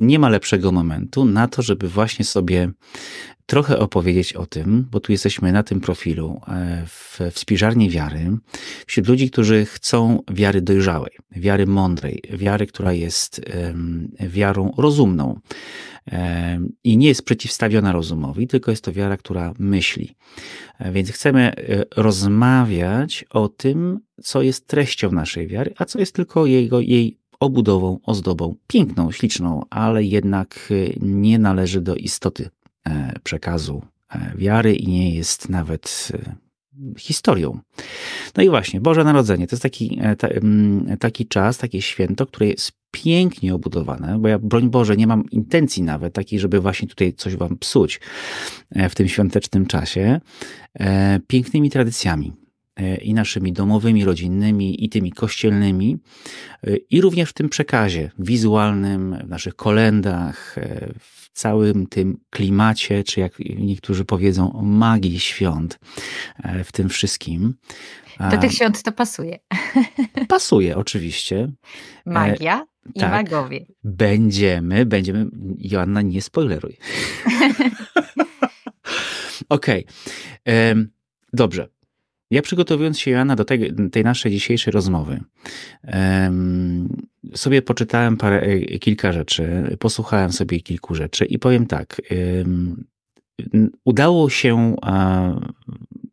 nie ma lepszego momentu na to, żeby właśnie sobie trochę opowiedzieć o tym, bo tu jesteśmy na tym profilu e, w, w spiżarni wiary, wśród ludzi, którzy chcą wiary dojrzałej, wiary mądrej, wiary, która jest um, wiarą rozumną um, i nie jest przeciwstawiona rozumowi, tylko jest to wiara, która myśli. E, więc chcemy rozmawiać o tym, co jest treścią naszej wiary, a co jest tylko jego, jej obudową, ozdobą, piękną, śliczną, ale jednak nie należy do istoty E, przekazu e, wiary i nie jest nawet e, historią. No i właśnie, Boże Narodzenie to jest taki, taki czas, takie święto, które jest pięknie obudowane, bo ja, broń Boże, nie mam intencji nawet takiej, żeby właśnie tutaj coś wam psuć w tym świątecznym czasie, pięknymi tradycjami i naszymi domowymi, rodzinnymi, i tymi kościelnymi, i również w tym przekazie wizualnym, w naszych kolendach, w całym tym klimacie, czy jak niektórzy powiedzą, magii świąt e, w tym wszystkim. Do tych świąt to pasuje. Pasuje, oczywiście. Magia i tak, magowie. Będziemy, będziemy, Joanna, nie spoileruj. Okej. Okay. Dobrze. Ja przygotowując się, Joanna, do tej, tej naszej dzisiejszej rozmowy, sobie poczytałem parę, e, kilka rzeczy, posłuchałem sobie kilku rzeczy i powiem tak. Udało się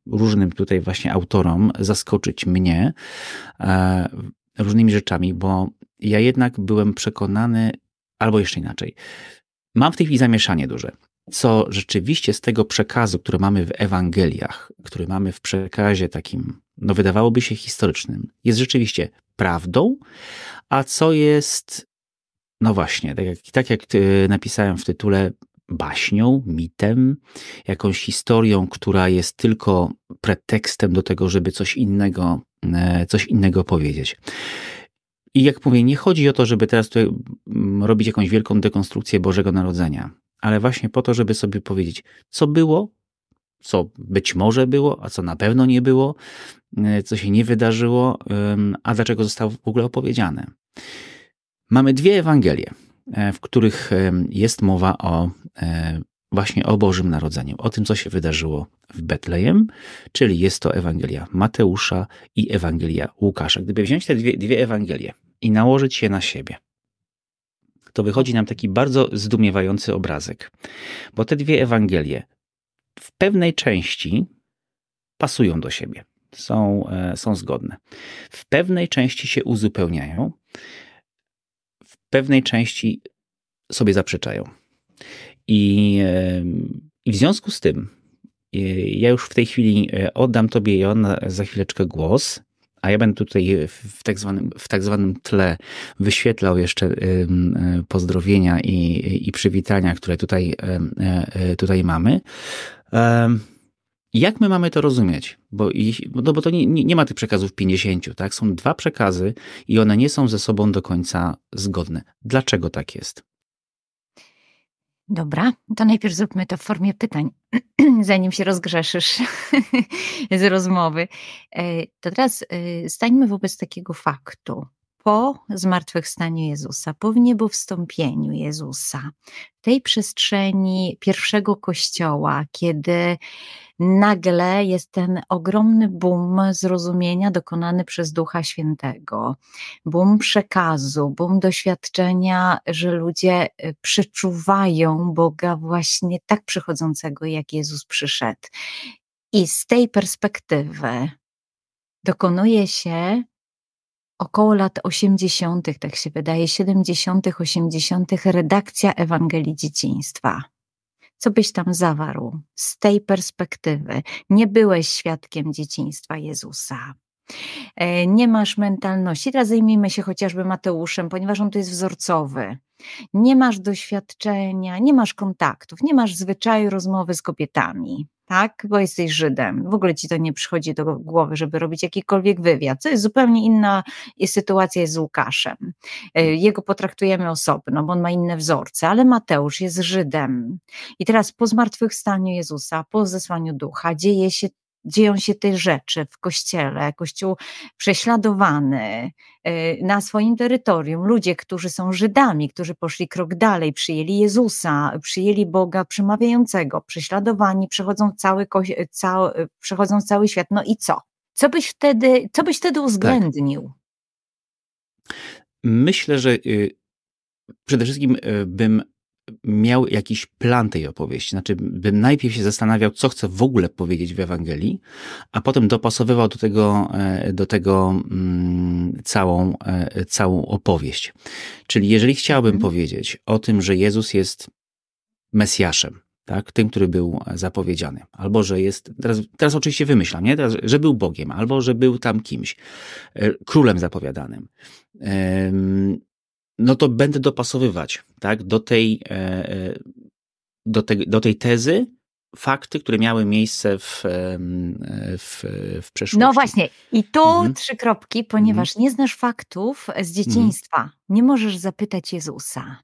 różnym tutaj właśnie autorom zaskoczyć mnie różnymi rzeczami, bo ja jednak byłem przekonany, albo jeszcze inaczej. Mam w tej chwili zamieszanie duże co rzeczywiście z tego przekazu, który mamy w Ewangeliach, który mamy w przekazie takim, no wydawałoby się historycznym, jest rzeczywiście prawdą, a co jest, no właśnie, tak jak, tak jak napisałem w tytule, baśnią, mitem, jakąś historią, która jest tylko pretekstem do tego, żeby coś innego, e, coś innego powiedzieć. I jak mówię, nie chodzi o to, żeby teraz mm, robić jakąś wielką dekonstrukcję Bożego Narodzenia ale właśnie po to, żeby sobie powiedzieć, co było, co być może było, a co na pewno nie było, e, co się nie wydarzyło, a dlaczego zostało w ogóle opowiedziane. Mamy dwie Ewangelie, e, w których jest mowa o e, właśnie o Bożym Narodzeniu, o tym, co się wydarzyło w Betlejem, czyli jest to Ewangelia Mateusza i Ewangelia Łukasza. Gdyby wziąć te dwie, dwie Ewangelie i nałożyć je na siebie, to wychodzi nam taki bardzo zdumiewający obrazek. Bo te dwie Ewangelie w pewnej części pasują do siebie, są, e, są zgodne. W pewnej części się uzupełniają, w pewnej części sobie zaprzeczają. I, e, i w związku z tym, e, ja już w tej chwili oddam Tobie, Joanna, za chwileczkę głos a ja będę tutaj w tak zwanym, w tak zwanym tle wyświetlał jeszcze pozdrowienia i, i przywitania, które tutaj, e, tutaj mamy. Jak my mamy to rozumieć? Bo, no bo to nie, nie ma tych przekazów 50, tak? Są dwa przekazy i one nie są ze sobą do końca zgodne. Dlaczego tak jest? Dobra, to najpierw zróbmy to w formie pytań, zanim się rozgrzeszysz z rozmowy. E, to teraz e, stańmy wobec takiego faktu. Po zmartwychwstaniu Jezusa, po wniebowstąpieniu Jezusa, tej przestrzeni pierwszego kościoła, kiedy nagle jest ten ogromny boom zrozumienia dokonany przez Ducha Świętego, boom przekazu, boom doświadczenia, że ludzie y, przeczuwają Boga właśnie tak przychodzącego, jak Jezus przyszedł. I z tej perspektywy dokonuje się około lat 80., tak się wydaje, 70., 80., redakcja Ewangelii Dzieciństwa co byś tam zawarł z tej perspektywy. Nie byłeś świadkiem dzieciństwa Jezusa. E, nie masz mentalności. Teraz zajmijmy się chociażby Mateuszem, ponieważ on to jest wzorcowy. Nie masz doświadczenia, nie masz kontaktów, nie masz zwyczaju rozmowy z kobietami tak, bo jesteś Żydem. W ogóle ci to nie przychodzi do głowy, żeby robić jakikolwiek wywiad. Co jest zupełnie inna sytuacja jest z Łukaszem. E, jego potraktujemy osobno, bo on ma inne wzorce, ale Mateusz jest Żydem. I teraz po zmartwychwstaniu Jezusa, po zesłaniu ducha, dzieje się dzieją się te rzeczy w kościele, kościół prześladowany e, na swoim terytorium, ludzie, którzy są Żydami, którzy poszli krok dalej, przyjęli Jezusa, przyjęli Boga przemawiającego, prześladowani, przechodzą cały, cały, przechodzą cały świat. No i co? Co byś wtedy, co byś wtedy tak. uwzględnił? Tak. Myślę, że y, przede wszystkim y, bym miał jakiś plan tej opowieści. Znaczy, bym najpierw się zastanawiał, co chcę w ogóle powiedzieć w Ewangelii, a potem dopasowywał do tego, e, do tego mm, całą, e, całą opowieść. Czyli jeżeli chciałbym mhm. powiedzieć o tym, że Jezus jest Mesjaszem, tak, tym, który był zapowiedziany, albo że jest, teraz, teraz oczywiście wymyślam, nie? Teraz, że był Bogiem, albo że był tam kimś, e, królem zapowiadanym no to będę dopasowywać tak, do, tej, e, e, do, te, do tej tezy fakty, które miały miejsce w, w, w przeszłości. No właśnie, i tu mhm. trzy kropki, ponieważ mhm. nie znasz faktów z dzieciństwa. Mhm nie możesz zapytać Jezusa.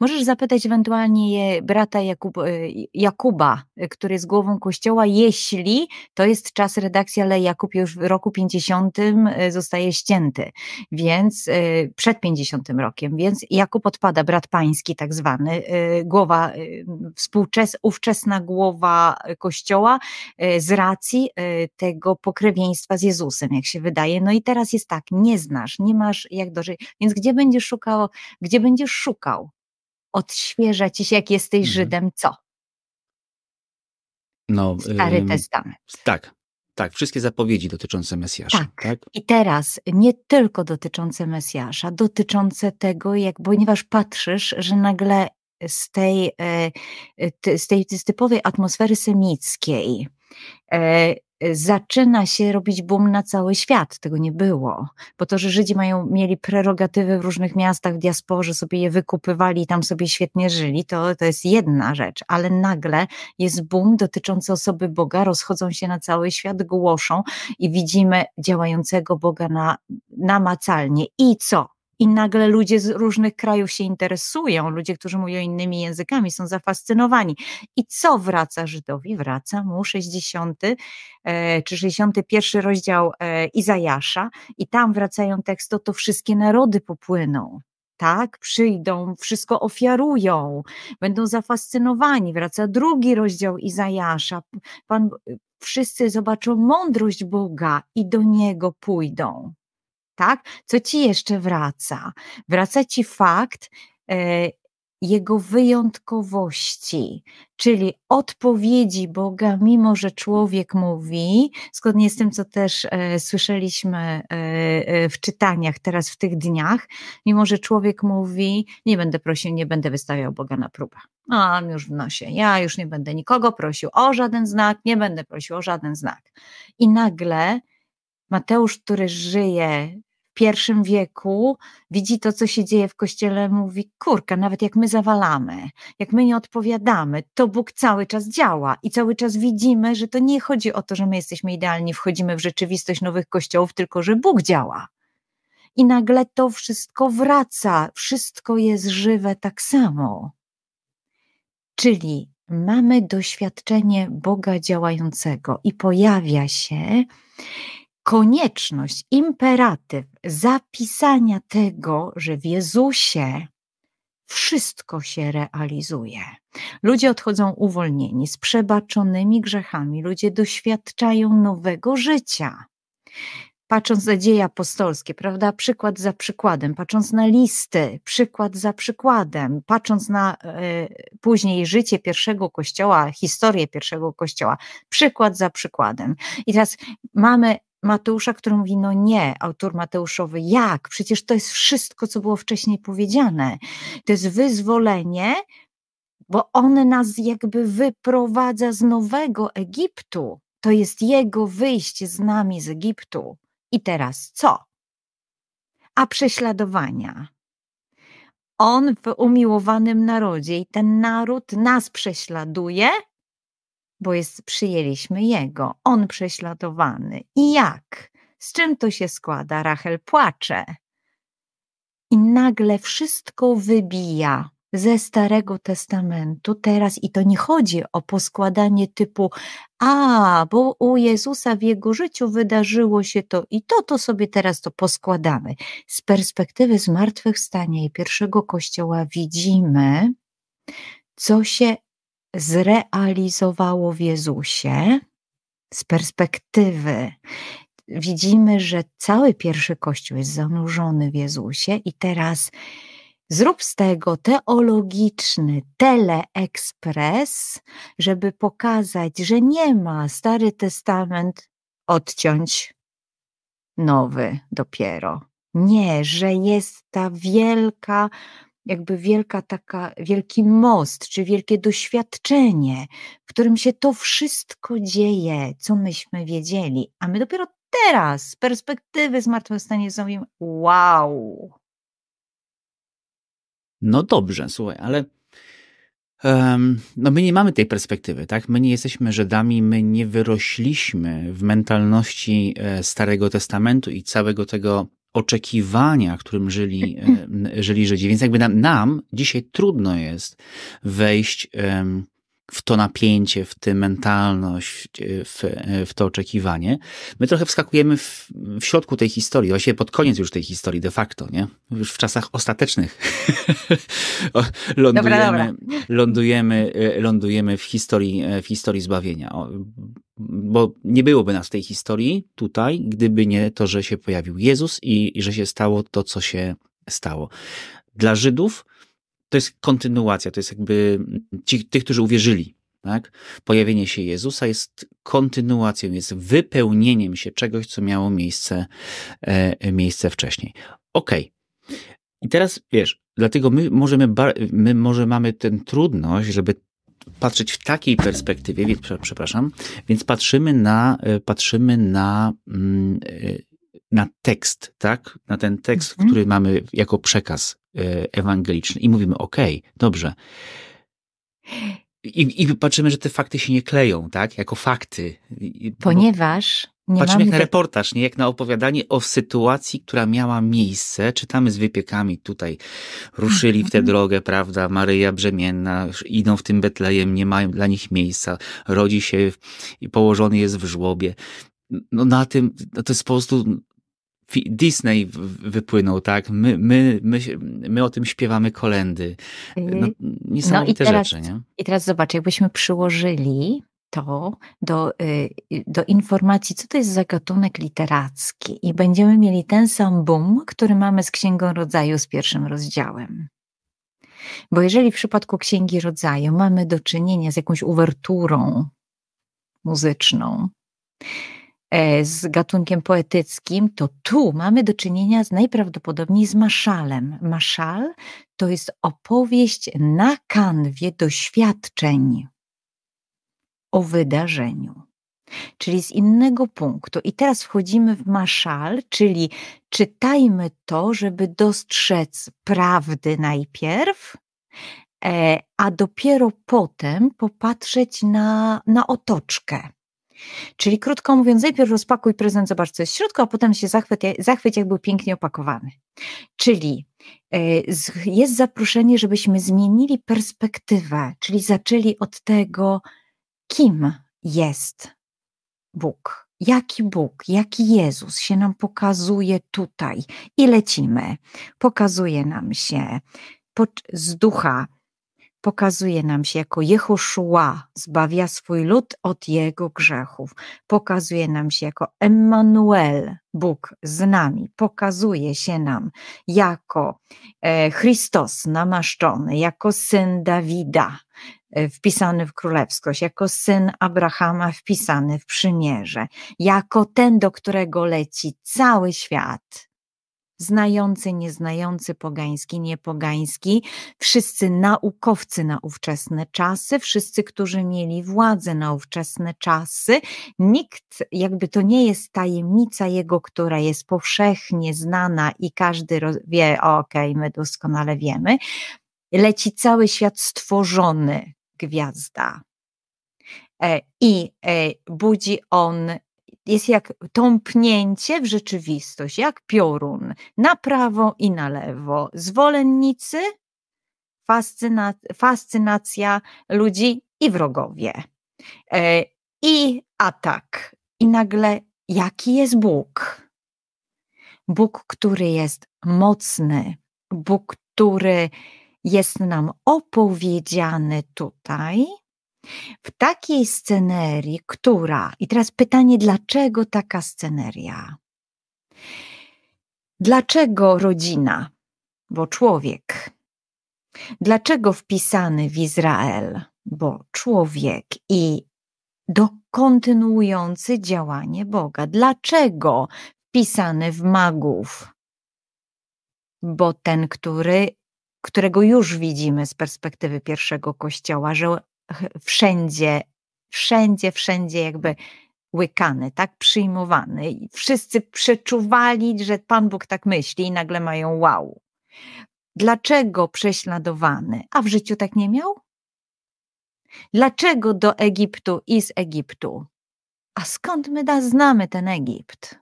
Możesz zapytać ewentualnie brata Jakub, e, Jakuba, e, który jest głową kościoła, jeśli to jest czas redakcji, ale Jakub już w roku 50 e, zostaje ścięty, więc przed 50 rokiem, więc Jakub odpada, brat pański tak zwany, głowa, współczes, ówczesna głowa kościoła z racji tego pokrewieństwa z Jezusem, jak się wydaje. No i teraz jest tak, nie znasz, nie masz jak dożyć, więc gdzie będziesz szukał, gdzie będziesz szukał? Odświeża ci się, jak jesteś mhm. Żydem, co? No, Stary Testament. Tak, tak, wszystkie zapowiedzi dotyczące Mesjasza. Tak. tak. I teraz nie tylko dotyczące Mesjasza, dotyczące tego, jak, ponieważ patrzysz, że nagle z tej, e, z tej z typowej atmosfery semickiej e, zaczyna się robić boom na cały świat. Tego nie było. Po to, że Żydzi mają, mieli prerogatywy w różnych miastach, w diasporze, sobie je wykupywali i tam sobie świetnie żyli, to, to jest jedna rzecz, ale nagle jest boom dotyczący osoby Boga, rozchodzą się na cały świat, głoszą i widzimy działającego Boga na, namacalnie. I co? I nagle ludzie z różnych krajów się interesują, ludzie, którzy mówią innymi językami, są zafascynowani. I co wraca Żydowi? Wraca mu 60 e, czy 61 rozdział e, Izajasza i tam wracają teksty, to wszystkie narody popłyną tak, przyjdą, wszystko ofiarują, będą zafascynowani. Wraca drugi rozdział Izajasza. Pan, wszyscy zobaczą mądrość Boga i do Niego pójdą tak? Co ci jeszcze wraca? Wraca ci fakt e, jego wyjątkowości, czyli odpowiedzi Boga, mimo że człowiek mówi, zgodnie z tym, co też e, słyszeliśmy e, e, w czytaniach teraz w tych dniach, mimo że człowiek mówi, nie będę prosił, nie będę wystawiał Boga na próbę. A, już w nosie, ja już nie będę nikogo prosił o żaden znak, nie będę prosił o żaden znak. I nagle Mateusz, który żyje pierwszym wieku widzi to, co się dzieje w kościele, mówi: Kurka, nawet jak my zawalamy, jak my nie odpowiadamy, to Bóg cały czas działa i cały czas widzimy, że to nie chodzi o to, że my jesteśmy idealni, wchodzimy w rzeczywistość nowych kościołów, tylko że Bóg działa. I nagle to wszystko wraca, wszystko jest żywe tak samo. Czyli mamy doświadczenie Boga działającego i pojawia się konieczność, imperatyw zapisania tego, że w Jezusie wszystko się realizuje. Ludzie odchodzą uwolnieni z przebaczonymi grzechami, ludzie doświadczają nowego życia. Patrząc na dzieje apostolskie, prawda, przykład za przykładem, patrząc na listy, przykład za przykładem, patrząc na e, później życie pierwszego kościoła, historię pierwszego kościoła, przykład za przykładem. I teraz mamy Mateusza, który mówi: No nie, autor Mateuszowy, jak? Przecież to jest wszystko, co było wcześniej powiedziane. To jest wyzwolenie, bo on nas jakby wyprowadza z nowego Egiptu. To jest jego wyjście z nami z Egiptu. I teraz co? A prześladowania. On w umiłowanym narodzie i ten naród nas prześladuje, bo jest, przyjęliśmy Jego, On prześladowany. I jak? Z czym to się składa? Rachel płacze. I nagle wszystko wybija ze Starego Testamentu teraz, i to nie chodzi o poskładanie typu, a, bo u Jezusa w jego życiu wydarzyło się to i to, to sobie teraz to poskładamy. Z perspektywy zmartwychwstania i pierwszego kościoła widzimy, co się zrealizowało w Jezusie, z perspektywy widzimy, że cały pierwszy kościół jest zanurzony w Jezusie i teraz Zrób z tego teologiczny teleekspres, żeby pokazać, że nie ma Stary Testament odciąć nowy dopiero. Nie, że jest ta wielka, jakby wielka taka, wielki most, czy wielkie doświadczenie, w którym się to wszystko dzieje, co myśmy wiedzieli, a my dopiero teraz, z perspektywy zmartwychwstania, mówimy, wow, no dobrze, słuchaj, ale um, no my nie mamy tej perspektywy, tak? My nie jesteśmy Żydami, my nie wyrośliśmy w mentalności e, Starego Testamentu i całego tego oczekiwania, którym żyli, żyli Żydzi. Więc jakby nam, nam dzisiaj trudno jest wejść um, w to napięcie, w tę mentalność, w, w to oczekiwanie. My trochę wskakujemy w, w środku tej historii, właściwie pod koniec już tej historii de facto, nie? Już w czasach ostatecznych. lądujemy, dobra, dobra. lądujemy, e, lądujemy w historii, e, w historii zbawienia. Bo nie byłoby nas w tej historii tutaj, gdyby nie to, że się pojawił Jezus i, i że się stało to, co się stało. Dla Żydów to jest kontynuacja, to jest jakby ci, tych, którzy uwierzyli. Tak? Pojawienie się Jezusa jest kontynuacją, jest wypełnieniem się czegoś, co miało miejsce, e, miejsce wcześniej. Okej. Okay. I teraz wiesz, dlatego my możemy, my może mamy tę trudność, żeby patrzeć w takiej perspektywie, więc, przepraszam, więc patrzymy na, e, patrzymy na, mm, e, na tekst, tak? Na ten tekst, mhm. który mamy jako przekaz E, ewangeliczny i mówimy, okej, okay, dobrze. I, I patrzymy, że te fakty się nie kleją, tak? Jako fakty. Ponieważ nie Patrzymy jak na reportaż, nie jak na opowiadanie o sytuacji, która miała miejsce. Czytamy z wypiekami tutaj. Ruszyli w tę drogę, prawda? Maryja brzemienna, idą w tym Betlejem, nie mają dla nich miejsca. Rodzi się i położony jest w żłobie. No na tym, no to jest po prostu Disney wypłynął, tak? My, my, my, my o tym śpiewamy kolendy. No, y, niesamowite no teraz, rzeczy, nie? I teraz zobacz, jakbyśmy przyłożyli to do, y, do informacji, co to jest za gatunek literacki i będziemy mieli ten sam boom, który mamy z Księgą Rodzaju z pierwszym rozdziałem. Bo jeżeli w przypadku Księgi Rodzaju mamy do czynienia z jakąś uwerturą muzyczną, z gatunkiem poetyckim, to tu mamy do czynienia z najprawdopodobniej z maszalem. Maszal to jest opowieść na kanwie doświadczeń o wydarzeniu. Czyli z innego punktu. I teraz wchodzimy w maszal, czyli czytajmy to, żeby dostrzec prawdy najpierw, e, a dopiero potem popatrzeć na, na otoczkę. Czyli krótko mówiąc, najpierw rozpakuj prezent, zobacz co jest w środku, a potem się zachwyć, zachwyć jak był pięknie opakowany. Czyli e, jest zaproszenie, żebyśmy zmienili perspektywę, czyli zaczęli od tego, kim jest Bóg. Jaki Bóg, jaki Jezus się nam pokazuje tutaj i lecimy. Pokazuje nam się z ducha pokazuje nam się jako Jehoszua, zbawia swój lud od jego grzechów. Pokazuje nam się jako Emmanuel, Bóg z nami. Pokazuje się nam jako e, Chrystus namaszczony, jako syn Dawida, e, wpisany w królewskość, jako syn Abrahama wpisany w przymierze, jako ten, do którego leci cały świat znający, nieznający, pogański, niepogański, wszyscy naukowcy na ówczesne czasy, wszyscy, którzy mieli władzę na ówczesne czasy. Nikt, jakby to nie jest tajemnica jego, która jest powszechnie znana i każdy wie, okej, okay, my doskonale wiemy, leci cały świat stworzony gwiazda. E, I e, budzi on jest jak tąpnięcie w rzeczywistość, jak piorun, na prawo i na lewo. Zwolennicy fascyna, fascynacja ludzi i wrogowie. E, I atak. I nagle, jaki jest Bóg? Bóg, który jest mocny, Bóg, który jest nam opowiedziany tutaj, w takiej scenerii, która, i teraz pytanie, dlaczego taka sceneria? Dlaczego rodzina? Bo człowiek. Dlaczego wpisany w Izrael? Bo człowiek i do kontynuujący działanie Boga. Dlaczego wpisany w magów? Bo ten, który, którego już widzimy z perspektywy pierwszego kościoła, że wszędzie, wszędzie, wszędzie jakby łykany, tak przyjmowany. I wszyscy przeczuwali, że Pan Bóg tak myśli i nagle mają wow. Dlaczego prześladowany? A w życiu tak nie miał? Dlaczego do Egiptu i z Egiptu? A skąd my da znamy ten Egipt?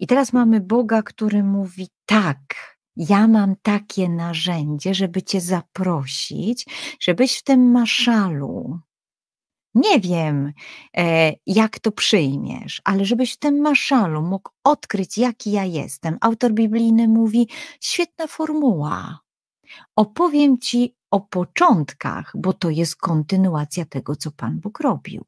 I teraz mamy Boga, który mówi tak, ja mam takie narzędzie, żeby cię zaprosić, żebyś w tym maszalu, nie wiem, e, jak to przyjmiesz, ale żebyś w tym maszalu mógł odkryć, jaki ja jestem. Autor biblijny mówi: świetna formuła. Opowiem ci o początkach, bo to jest kontynuacja tego, co Pan Bóg robił.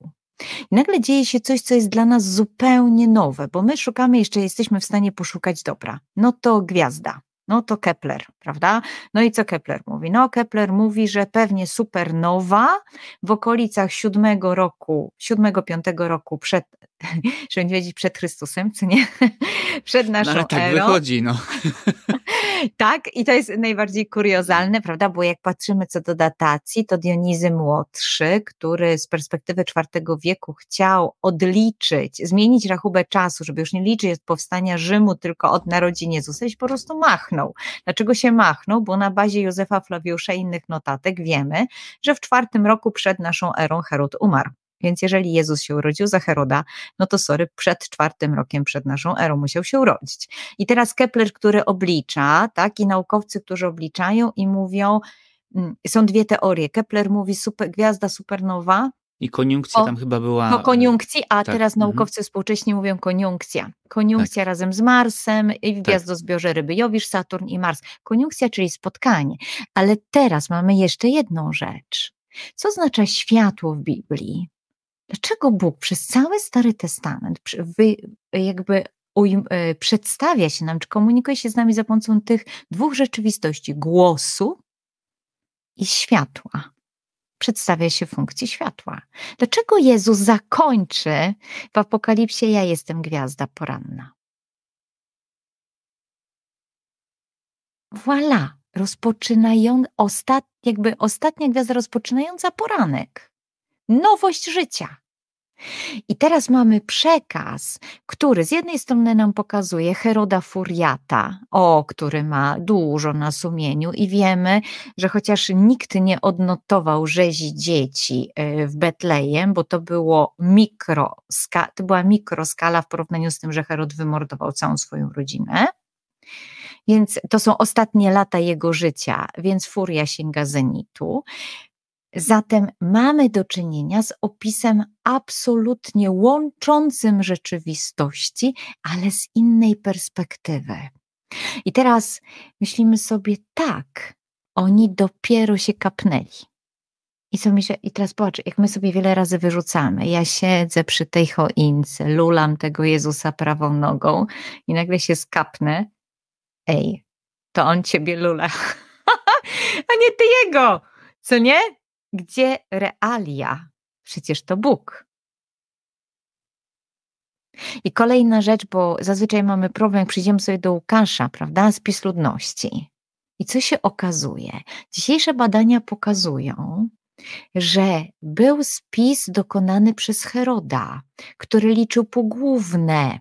I nagle dzieje się coś, co jest dla nas zupełnie nowe, bo my szukamy, jeszcze jesteśmy w stanie poszukać dobra. No to gwiazda. No to Kepler, prawda? No i co Kepler mówi? No Kepler mówi, że pewnie supernowa w okolicach siódmego roku, siódmego, piątego roku przed, żeby nie powiedzieć przed Chrystusem, co nie? Przed naszą no, tak erą. wychodzi, no. tak, i to jest najbardziej kuriozalne, prawda? Bo jak patrzymy co do datacji, to Dionizy Młodszy, który z perspektywy IV wieku chciał odliczyć, zmienić rachubę czasu, żeby już nie liczyć od powstania Rzymu, tylko od narodzin Jezusa, i po prostu machnął. Dlaczego się machnął? Bo na bazie Józefa Flawiusza i innych notatek wiemy, że w czwartym roku przed naszą erą Herod umarł. Więc jeżeli Jezus się urodził za Heroda, no to sorry, przed czwartym rokiem przed naszą erą musiał się urodzić. I teraz Kepler, który oblicza, tak, i naukowcy, którzy obliczają i mówią, mm, są dwie teorie. Kepler mówi super, gwiazda supernowa. I koniunkcja tam chyba była. Po koniunkcji, a tak. teraz mhm. naukowcy współcześnie mówią koniunkcja. Koniunkcja tak. razem z Marsem i w tak. gwiazdozbiorze Ryby Jowisz, Saturn i Mars. Koniunkcja, czyli spotkanie. Ale teraz mamy jeszcze jedną rzecz. Co oznacza światło w Biblii? Dlaczego Bóg przez cały Stary Testament jakby e, przedstawia się nam, czy komunikuje się z nami za pomocą tych dwóch rzeczywistości głosu i światła? Przedstawia się funkcji światła. Dlaczego Jezus zakończy w Apokalipsie: Ja jestem gwiazda poranna? Voilà, rozpoczynają, ostat, jakby ostatnia gwiazda rozpoczynająca poranek nowość życia. I teraz mamy przekaz, który z jednej strony nam pokazuje Heroda Furiata, o, który ma dużo na sumieniu i wiemy, że chociaż nikt nie odnotował rzezi dzieci e, w Betlejem, bo to było mikro, to była mikroskala w porównaniu z tym, że Herod wymordował całą swoją rodzinę. Więc to są ostatnie lata jego życia, więc furia sięga zenitu. Zatem mamy do czynienia z opisem absolutnie łączącym rzeczywistości, ale z innej perspektywy. I teraz myślimy sobie, tak, oni dopiero się kapnęli. I, co mi się, I teraz patrz, jak my sobie wiele razy wyrzucamy. Ja siedzę przy tej choince, lulam tego Jezusa prawą nogą i nagle się skapnę. Ej, to on ciebie lula, a nie ty jego, co nie? Gdzie realia? Przecież to Bóg. I kolejna rzecz, bo zazwyczaj mamy problem, jak przyjdziemy sobie do Łukasza, prawda, spis ludności. I co się okazuje? Dzisiejsze badania pokazują, że był spis dokonany przez Heroda, który liczył pogłówne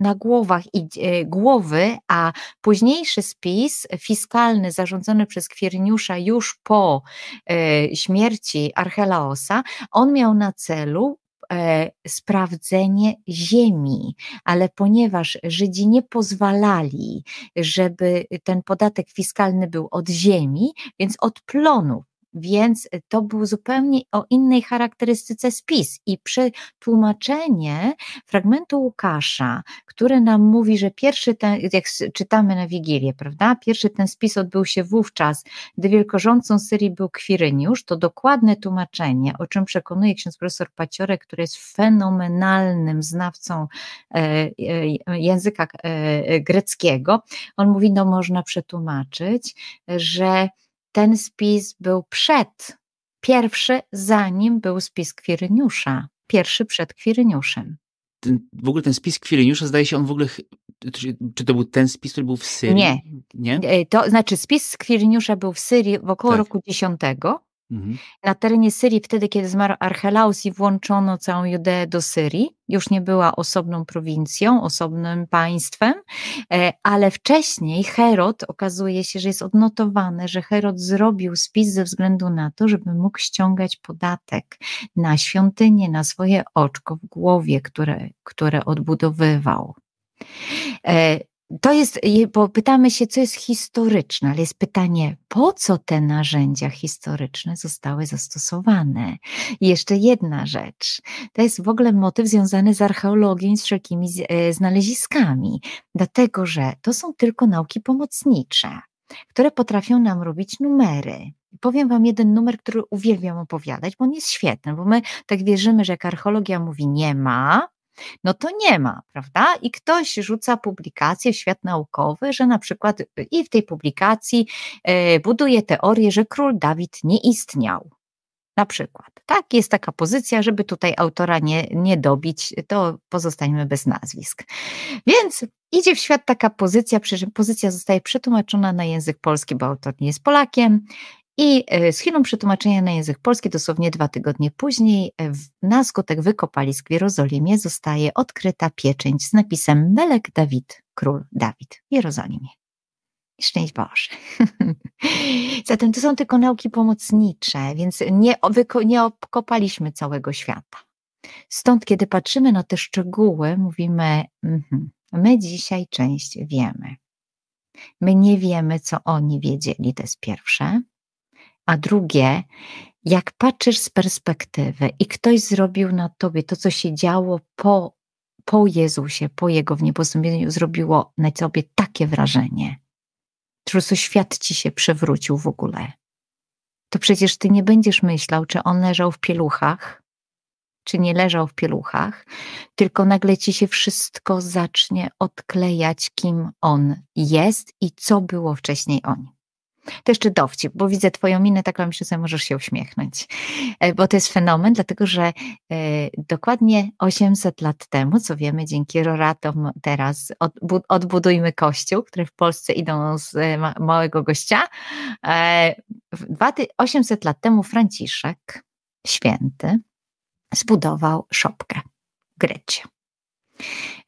na głowach i e, głowy, a późniejszy spis fiskalny zarządzony przez Kwierniusza już po e, śmierci Archelaosa, on miał na celu e, sprawdzenie ziemi, ale ponieważ Żydzi nie pozwalali, żeby ten podatek fiskalny był od ziemi, więc od plonów więc to był zupełnie o innej charakterystyce spis i przetłumaczenie fragmentu Łukasza, które nam mówi, że pierwszy ten, jak czytamy na Wigilię, prawda, pierwszy ten spis odbył się wówczas, gdy wielkorządcą Syrii był Kwiryniusz, to dokładne tłumaczenie, o czym przekonuje ksiądz profesor Paciorek, który jest fenomenalnym znawcą e, e, języka e, greckiego, on mówi, no można przetłumaczyć, że ten spis był przed, pierwszy zanim był spis Kwiryniusza, pierwszy przed Kwiryniuszem. Ten, w ogóle ten spis Kwiryniusza, zdaje się, on w ogóle, czy, czy, to był ten spis, który był w Syrii? Nie. Nie? E, to znaczy spis Kwiryniusza był w Syrii w około tak. roku X, Mhm. Na terenie Syrii, wtedy kiedy zmarł Archelaus i włączono całą Judeę do Syrii, już nie była osobną prowincją, osobnym państwem, e, ale wcześniej Herod, okazuje się, że jest odnotowane, że Herod zrobił spis ze względu na to, żeby mógł ściągać podatek na świątynię, na swoje oczko w głowie, które, które odbudowywał. To jest, bo pytamy się, co jest historyczne, ale jest pytanie, po co te narzędzia historyczne zostały zastosowane? I jeszcze jedna rzecz, to jest w ogóle motyw związany z archeologią i z wszelkimi e, znaleziskami, dlatego że to są tylko nauki pomocnicze, które potrafią nam robić numery. Powiem Wam jeden numer, który uwielbiam opowiadać, bo on jest świetny, bo my tak wierzymy, że jak archeologia mówi nie ma, no to nie ma, prawda? I ktoś rzuca publikację w świat naukowy, że na przykład y, i w tej publikacji e, buduje teorię, że król Dawid nie istniał. Na przykład. Tak, jest taka pozycja, żeby tutaj autora nie, nie dobić, to pozostaniemy bez nazwisk. Więc idzie w świat taka pozycja, pozycja zostaje przetłumaczona na język polski, bo autor nie jest Polakiem, i e, z chwilą przetłumaczenia na język polski, dosłownie dwa tygodnie później, e, na skutek wykopalisk w Jerozolimie zostaje odkryta pieczęć z napisem Melek Dawid, król Dawid w Jerozolimie. Szczęść Boże. Zatem to są tylko nauki pomocnicze, więc nie, nie obkopaliśmy całego świata. Stąd, kiedy patrzymy na te szczegóły, mówimy, mm, my dzisiaj część wiemy. My nie wiemy, co oni wiedzieli, to jest pierwsze. A drugie, jak patrzysz z perspektywy i ktoś zrobił na tobie to, co się działo po, po Jezusie, po Jego wniebosąbieniu, zrobiło na tobie takie wrażenie, że świat ci się przewrócił w ogóle. To przecież ty nie będziesz myślał, czy on leżał w pieluchach, czy nie leżał w pieluchach, tylko nagle ci się wszystko zacznie odklejać, kim on jest i co było wcześniej o nim. To jeszcze dowcip, bo widzę twoją minę, taką myślę sobie, możesz się uśmiechnąć. E, bo to jest fenomen, dlatego że e, dokładnie 800 lat temu, co wiemy dzięki roratom teraz, odbudujmy kościół, które w Polsce idą z e, małego gościa. 800 lat temu Franciszek, święty, zbudował szopkę w Grecie.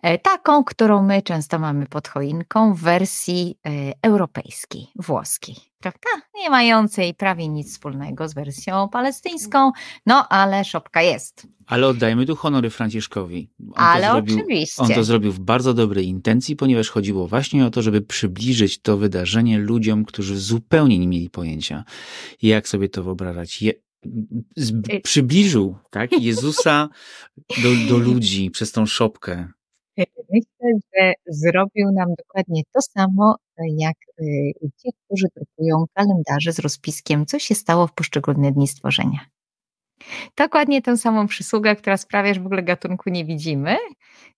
E, taką, którą my często mamy pod choinką w wersji e, europejskiej, włoskiej, prawda? Nie mającej prawie nic wspólnego z wersją palestyńską, no ale szopka jest. Ale oddajmy tu honory Franciszkowi. On ale zrobił, oczywiście. On to zrobił w bardzo dobrej intencji, ponieważ chodziło właśnie o to, żeby przybliżyć to wydarzenie ludziom, którzy zupełnie nie mieli pojęcia, jak sobie to wyobrażać. Je, Y, przybliżył tak, Jezusa do, do ludzi przez tą szopkę. Y, myślę, że zrobił nam dokładnie to samo, jak y, ci, którzy drukują kalendarze z rozpiskiem, co się stało w poszczególne dni stworzenia. Dokładnie tę samą przysługę, która sprawia, że w ogóle gatunku nie widzimy.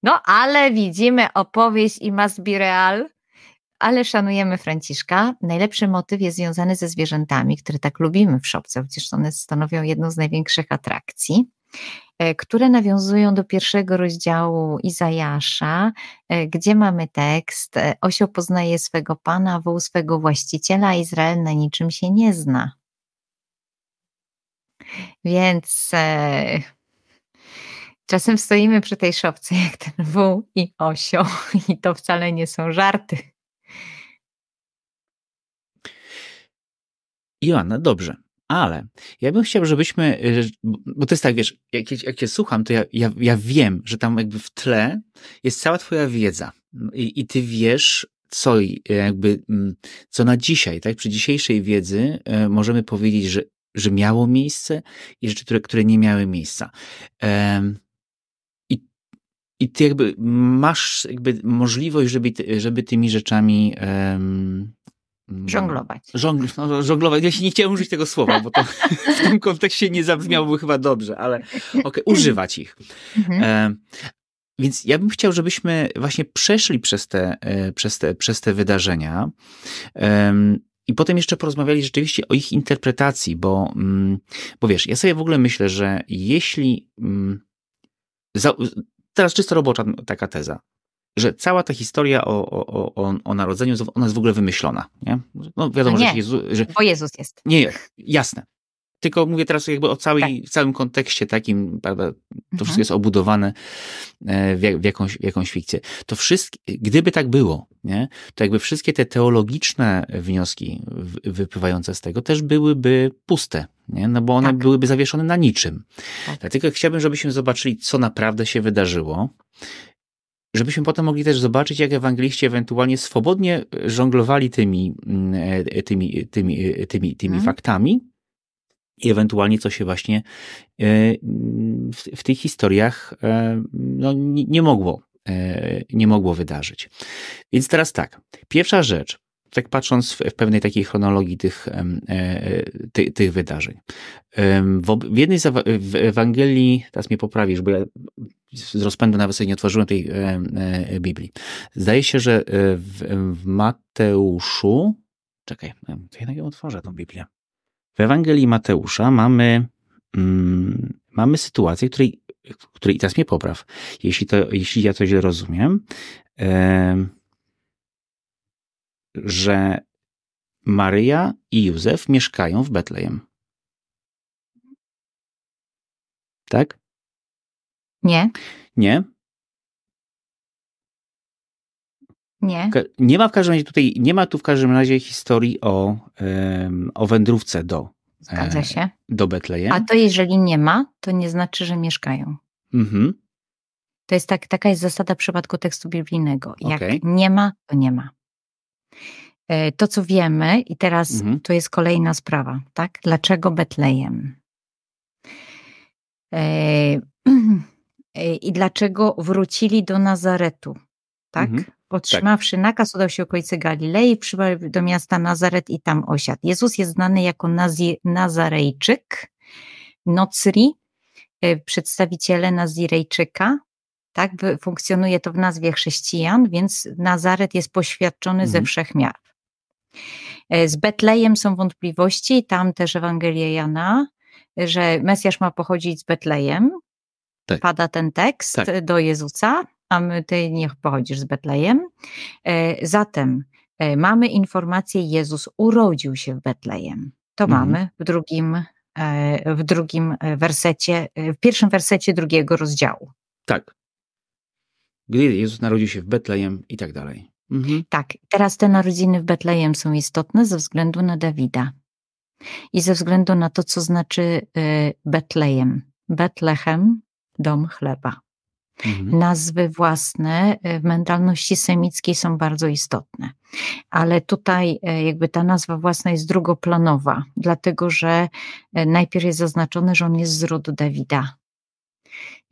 No, ale widzimy opowieść i must be real, ale szanujemy Franciszka. Najlepszy motyw jest związany ze zwierzętami, które tak lubimy w szopce, przecież one stanowią jedną z największych atrakcji e, które nawiązują do pierwszego rozdziału Izajasza, e, gdzie mamy tekst: e, Osioł poznaje swego pana, wół swego właściciela, a Izrael na niczym się nie zna. Więc e, czasem stoimy przy tej szopce, jak ten wół i osioł, i to wcale nie są żarty. Joanna, dobrze, Ale ja bym chciał, żebyśmy, bo to jest tak, wiesz, jak, jak cię słucham, to ja, ja, ja wiem, że tam jakby w tle jest cała twoja wiedza i, i ty wiesz, co jakby, mm, co na dzisiaj, tak, przy dzisiejszej wiedzy e, możemy powiedzieć, że, że miało miejsce i rzeczy, które, które nie miały miejsca. I, I ty jakby masz jakby możliwość, żeby, żeby tymi rzeczami Mm. Żonglować. Żongl, no, żonglować. Ja się nie chciałem użyć tego słowa, bo to w tym kontekście nie zabrzmiałoby chyba dobrze, ale okay, używać ich. Mhm. E, więc ja bym chciał, żebyśmy właśnie przeszli przez te, e, przez te, przez te wydarzenia. E, i potem jeszcze porozmawiali rzeczywiście o ich interpretacji, bo, mm, bo wiesz, ja sobie w ogóle myślę, że jeśli. Mm, za, teraz czysto robocza taka teza że cała ta historia o, o, o, o narodzeniu, ona jest w ogóle wymyślona. Nie? No wiadomo, no nie, że, Jezu, że... Bo Jezus jest. Nie, jasne. Tylko mówię teraz jakby o całej, tak. całym kontekście takim, prawda, to mhm. wszystko jest obudowane e, w, w, jakąś, w jakąś fikcję. To wszystkie, gdyby tak było, nie, to jakby wszystkie te teologiczne wnioski wypływające z tego też byłyby puste, nie? no bo one tak. byłyby zawieszone na niczym. Tak. Dlatego chciałbym, żebyśmy zobaczyli, co naprawdę się wydarzyło żebyśmy potem mogli też zobaczyć, jak ewangeliści ewentualnie swobodnie żonglowali tymi, mm, e, tymi, tymi, e, tymi, tymi hmm. faktami i ewentualnie co się właśnie e, w, w tych historiach no, nie, nie mogło nie mogło wydarzyć. Więc teraz tak, pierwsza rzecz, tak patrząc w, w pewnej takiej chronologii tych, ty, tych wydarzeń. W, w jednej z w Ewangelii, teraz mnie poprawisz, bo ja z rozpędu nawet sobie nie otworzyłem tej e, e, Biblii. Zdaje się, że e, w, w Mateuszu, czekaj, to jednak ją otworzę, tą Biblię. W Ewangelii Mateusza mamy, mm, mamy sytuację, której, której, i teraz mnie popraw, jeśli, to, jeśli ja to źle rozumiem, że Maryja i Józef mieszkają w Betlejem. Tak? Nie. Nie? Nie. Nie ma w każdym razie tutaj, nie ma tu w każdym razie historii o, o wędrówce do, Zgadza e, się. do Betlejem. A to jeżeli nie ma, to nie znaczy, że mieszkają. Mhm. To jest tak, taka jest zasada w przypadku tekstu biblijnego. Jak okay. nie ma, to nie ma. E, to, co wiemy, i teraz mhm. to jest kolejna sprawa, tak? Dlaczego Betlejem? E, i dlaczego wrócili do Nazaretu. Tak? Mhm. Otrzymawszy tak. nakaz, udał się okolice Galilei, przybył do miasta Nazaret i tam osiadł. Jezus jest znany jako Nazi Nazarejczyk, Nocri, e, przedstawiciele Nazirejczyka. Tak, funkcjonuje to w nazwie chrześcijan, więc Nazaret jest poświadczony mhm. ze wszech miar. E, z Betlejem są wątpliwości, tam też Ewangelia Jana, że Mesjasz ma pochodzić z Betlejem, tak. pada ten tekst tak. do Jezusa, a my, ty niech pochodzisz z Betlejem. E, zatem e, mamy informację, Jezus urodził się w Betlejem. To mhm. mamy w drugim, e, w drugim wersecie, w pierwszym wersecie drugiego rozdziału. Tak. Gdy Jezus narodził się w Betlejem i tak dalej. Mhm. Tak, teraz te narodziny w Betlejem są istotne ze względu na Dawida i ze względu na to, co znaczy Betlejem. Betlechem dom chleba. Mhm. Nazwy własne e, w mentalności semickiej są bardzo istotne, ale tutaj e, jakby ta nazwa własna jest drugoplanowa, dlatego że e, najpierw jest zaznaczone, że on jest z rodu Dawida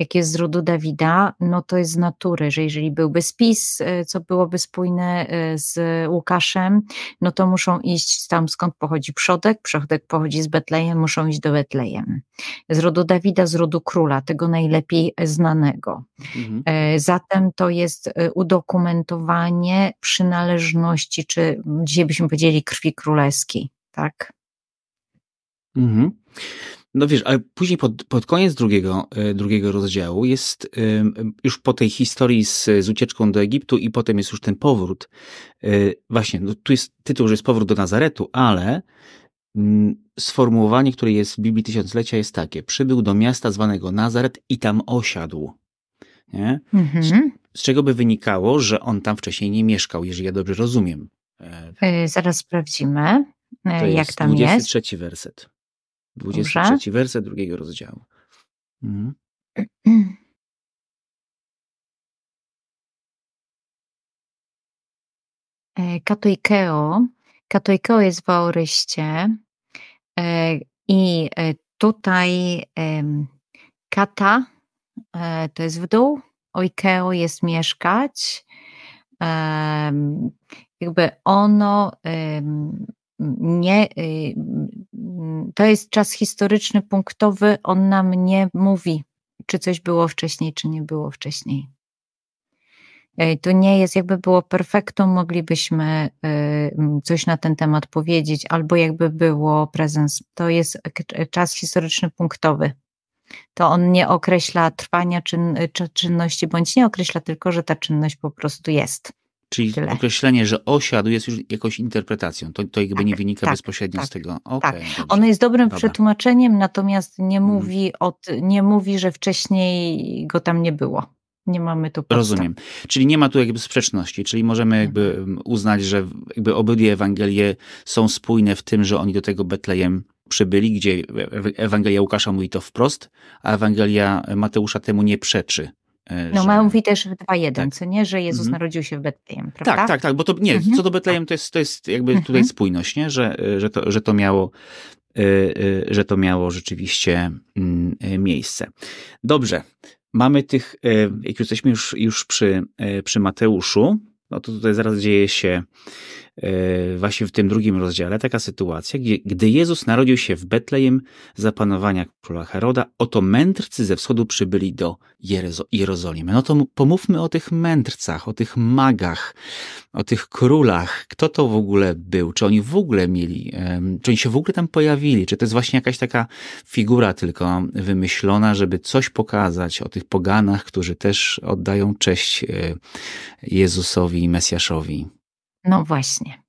jak jest z rodu Dawida, no to jest z natury, że jeżeli byłby spis, e, co byłoby spójne e, z Łukaszem, no to muszą iść tam skąd pochodzi przodek, przodek pochodzi z Betlejem, muszą iść do Betlejem. Z rodu Dawida, z rodu króla, tego najlepiej znanego. Mhm. E, zatem to jest udokumentowanie przynależności, czy dzisiaj byśmy powiedzieli krwi królewskiej, tak? Mhm. No wiesz, ale później pod, pod koniec drugiego, e, drugiego rozdziału jest już po tej historii z, z ucieczką do Egiptu i potem jest już ten powrót. E, właśnie, no tu jest tytuł, że jest powrót do Nazaretu, ale mm, sformułowanie, które jest w Biblii Tysiąclecia jest takie. Przybył do miasta zwanego Nazaret i tam osiadł. Nie? Mhm. Z, z czego by wynikało, że on tam wcześniej nie mieszkał, jeżeli ja dobrze rozumiem. E, zaraz sprawdzimy, to jak tam jest. 23 werset. 23 Dobrze. werset drugiego rozdziału. Mhm. E, katoikeo. Katoikeo jest w aoryście e, i e, tutaj kata to jest w dół, oikeo jest mieszkać. Jakby ono nie, y, to jest czas historyczny, punktowy, on nam nie mówi, czy coś było wcześniej, czy nie było wcześniej. To nie jest, jakby było perfektum, moglibyśmy y, coś na ten temat powiedzieć, albo jakby było prezens. To jest czas historyczny punktowy. To on nie określa trwania czyn, czynności, bądź nie określa tylko, że ta czynność po prostu jest. Czyli Tyle. określenie, że osiadł jest już jakąś interpretacją. To, to jakby tak, nie wynika tak, bezpośrednio tak, z tego. Okay, tak. Ono jest dobrym Dobra. przetłumaczeniem, natomiast nie mhm. mówi, od, nie mówi, że wcześniej go tam nie było. Nie mamy tu podstaw. Rozumiem. Czyli nie ma tu jakby sprzeczności, czyli możemy jakby mhm. uznać, że jakby obydwie Ewangelie są spójne w tym, że oni do tego Betlejem przybyli, gdzie Ewangelia Łukasza mówi to wprost, a Ewangelia Mateusza temu nie przeczy. E, no, że... mówi też w 2.1, tak. co nie, że Jezus mhm. narodził się w Betlejem, prawda? Tak, tak, tak, bo to nie, mhm. co do Betlejem to jest, to jest jakby tutaj mhm. spójność, nie? Że, że, to, że to miało e, e, że to miało rzeczywiście mm, miejsce. Dobrze, mamy tych, jak jesteśmy już, już przy, przy Mateuszu, no to tutaj zaraz dzieje się E, właśnie w tym drugim rozdziale taka sytuacja, gdzie, gdy Jezus narodził się w Betlejem za panowania króla Heroda, oto mędrcy ze wschodu przybyli do Jerezo Jerozolimy. No to pomówmy o tych mędrcach, o tych magach, o tych królach. Kto to w ogóle był? Czy oni w ogóle mieli, czy oni się w ogóle tam pojawili? Czy to jest właśnie jakaś taka figura tylko wymyślona, żeby coś pokazać o tych poganach, którzy też oddają cześć e, Jezusowi i Mesjaszowi? No właśnie.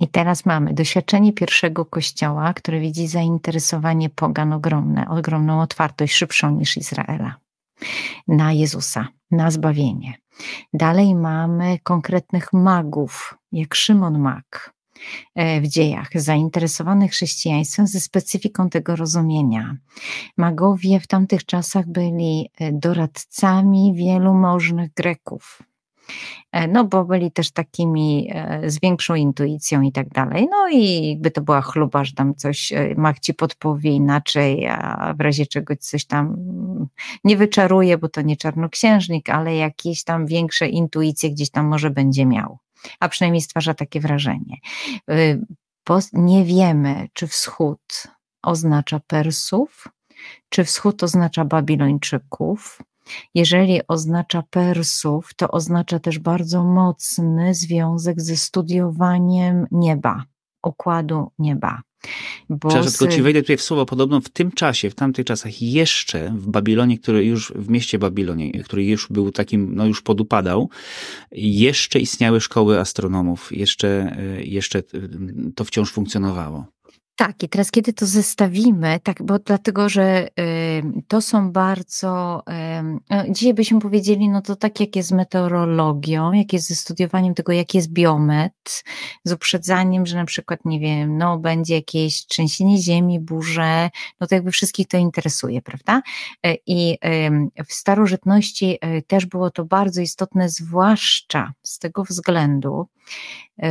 I teraz mamy doświadczenie pierwszego kościoła, który widzi zainteresowanie pogan ogromne, ogromną otwartość, szybszą niż Izraela, na Jezusa, na zbawienie. Dalej mamy konkretnych magów, jak Szymon Mag e, w dziejach, zainteresowanych chrześcijaństwem ze specyfiką tego rozumienia. Magowie w tamtych czasach byli e, doradcami wielu możnych Greków no bo byli też takimi e, z większą intuicją i tak dalej. No i by to była chluba, że tam coś e, Mach ci podpowie inaczej, a w razie czegoś coś tam nie wyczaruje, bo to nie czarnoksiężnik, ale jakieś tam większe intuicje gdzieś tam może będzie miał. A przynajmniej stwarza takie wrażenie. Nie wiemy, czy wschód oznacza Persów, czy wschód oznacza Babilończyków, jeżeli oznacza Persów, to oznacza też bardzo mocny związek ze studiowaniem nieba, układu nieba. Bo Przepraszam, tylko ci wejdę tutaj w słowo. Podobno w tym czasie, w tamtych czasach jeszcze w Babilonie, który już, w mieście Babilonie, który już był takim, no już podupadał, jeszcze istniały szkoły astronomów. Jeszcze, e, jeszcze to wciąż funkcjonowało. Tak, i teraz kiedy to zestawimy, tak, bo dlatego, że y, to są bardzo, y, dzisiaj byśmy powiedzieli, no to tak jak jest z meteorologią, jak jest ze studiowaniem tego, jak jest biomet, z uprzedzaniem, że na przykład, nie wiem, no będzie jakieś trzęsienie ziemi, burze, no to jakby wszystkich to interesuje, prawda? Y, I y, w starożytności y, też było to bardzo istotne, zwłaszcza z tego względu,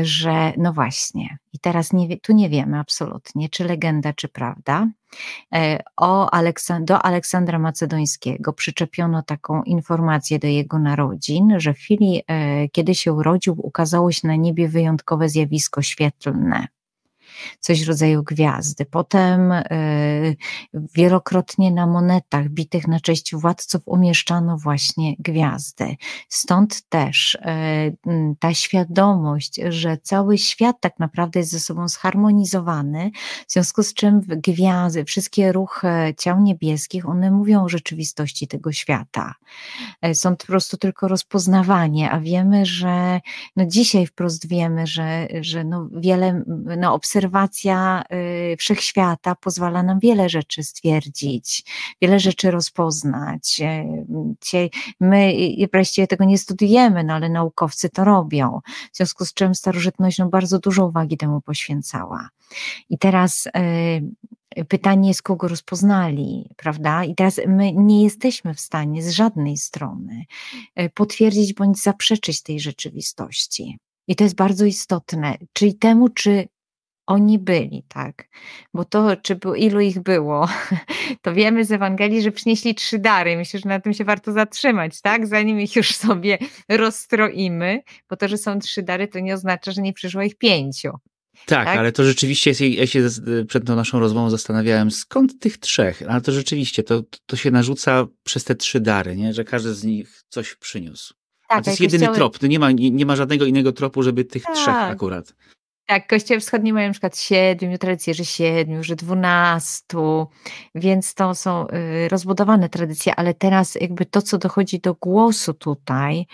że no właśnie, i teraz nie, tu nie wiemy absolutnie, czy legenda, czy prawda. E, o Aleksand do Aleksandra Macedońskiego przyczepiono taką informację do jego narodzin, że w chwili, e, kiedy się urodził, ukazało się na niebie wyjątkowe zjawisko świetlne coś w rodzaju gwiazdy. Potem e, wielokrotnie na monetach bitych na cześć władców umieszczano właśnie gwiazdy. Stąd też e, ta świadomość, że cały świat tak naprawdę jest ze sobą zharmonizowany, w związku z czym gwiazdy, wszystkie ruchy ciał niebieskich, one mówią o rzeczywistości tego świata. E, są po prostu tylko rozpoznawanie, a wiemy, że no dzisiaj wprost wiemy, że, że no wiele no obserwujemy obserwacja y, wszechświata pozwala nam wiele rzeczy stwierdzić, wiele rzeczy rozpoznać. Y, my wreszcie tego nie studiujemy, no ale naukowcy to robią. W związku z czym starożytność no, bardzo dużo uwagi temu poświęcała. I teraz pytanie jest, kogo rozpoznali, prawda? I teraz my nie jesteśmy w stanie z żadnej strony potwierdzić bądź zaprzeczyć tej rzeczywistości. I to jest bardzo istotne, czyli temu, czy oni byli, tak? Bo to, czy ilu ich było, to wiemy z Ewangelii, że przynieśli trzy dary. Myślę, że na tym się warto zatrzymać, tak? Zanim ich już sobie rozstroimy, bo to, że są trzy dary, to nie oznacza, że nie przyszło ich pięciu. Tak, tak, ale to rzeczywiście, ja się przed tą naszą rozmową zastanawiałem, skąd tych trzech, ale to rzeczywiście, to, to się narzuca przez te trzy dary, nie? że każdy z nich coś przyniósł. Tak, A to jest jedyny kościoły... trop. Nie ma, nie, nie, ma żadnego innego tropu, żeby tych tak. trzech akurat. Tak, kościoły wschodnie mają na przykład siedmiu, tradycje, że siedmiu, że dwunastu, więc to są y, rozbudowane tradycje, ale teraz jakby to, co dochodzi do głosu tutaj,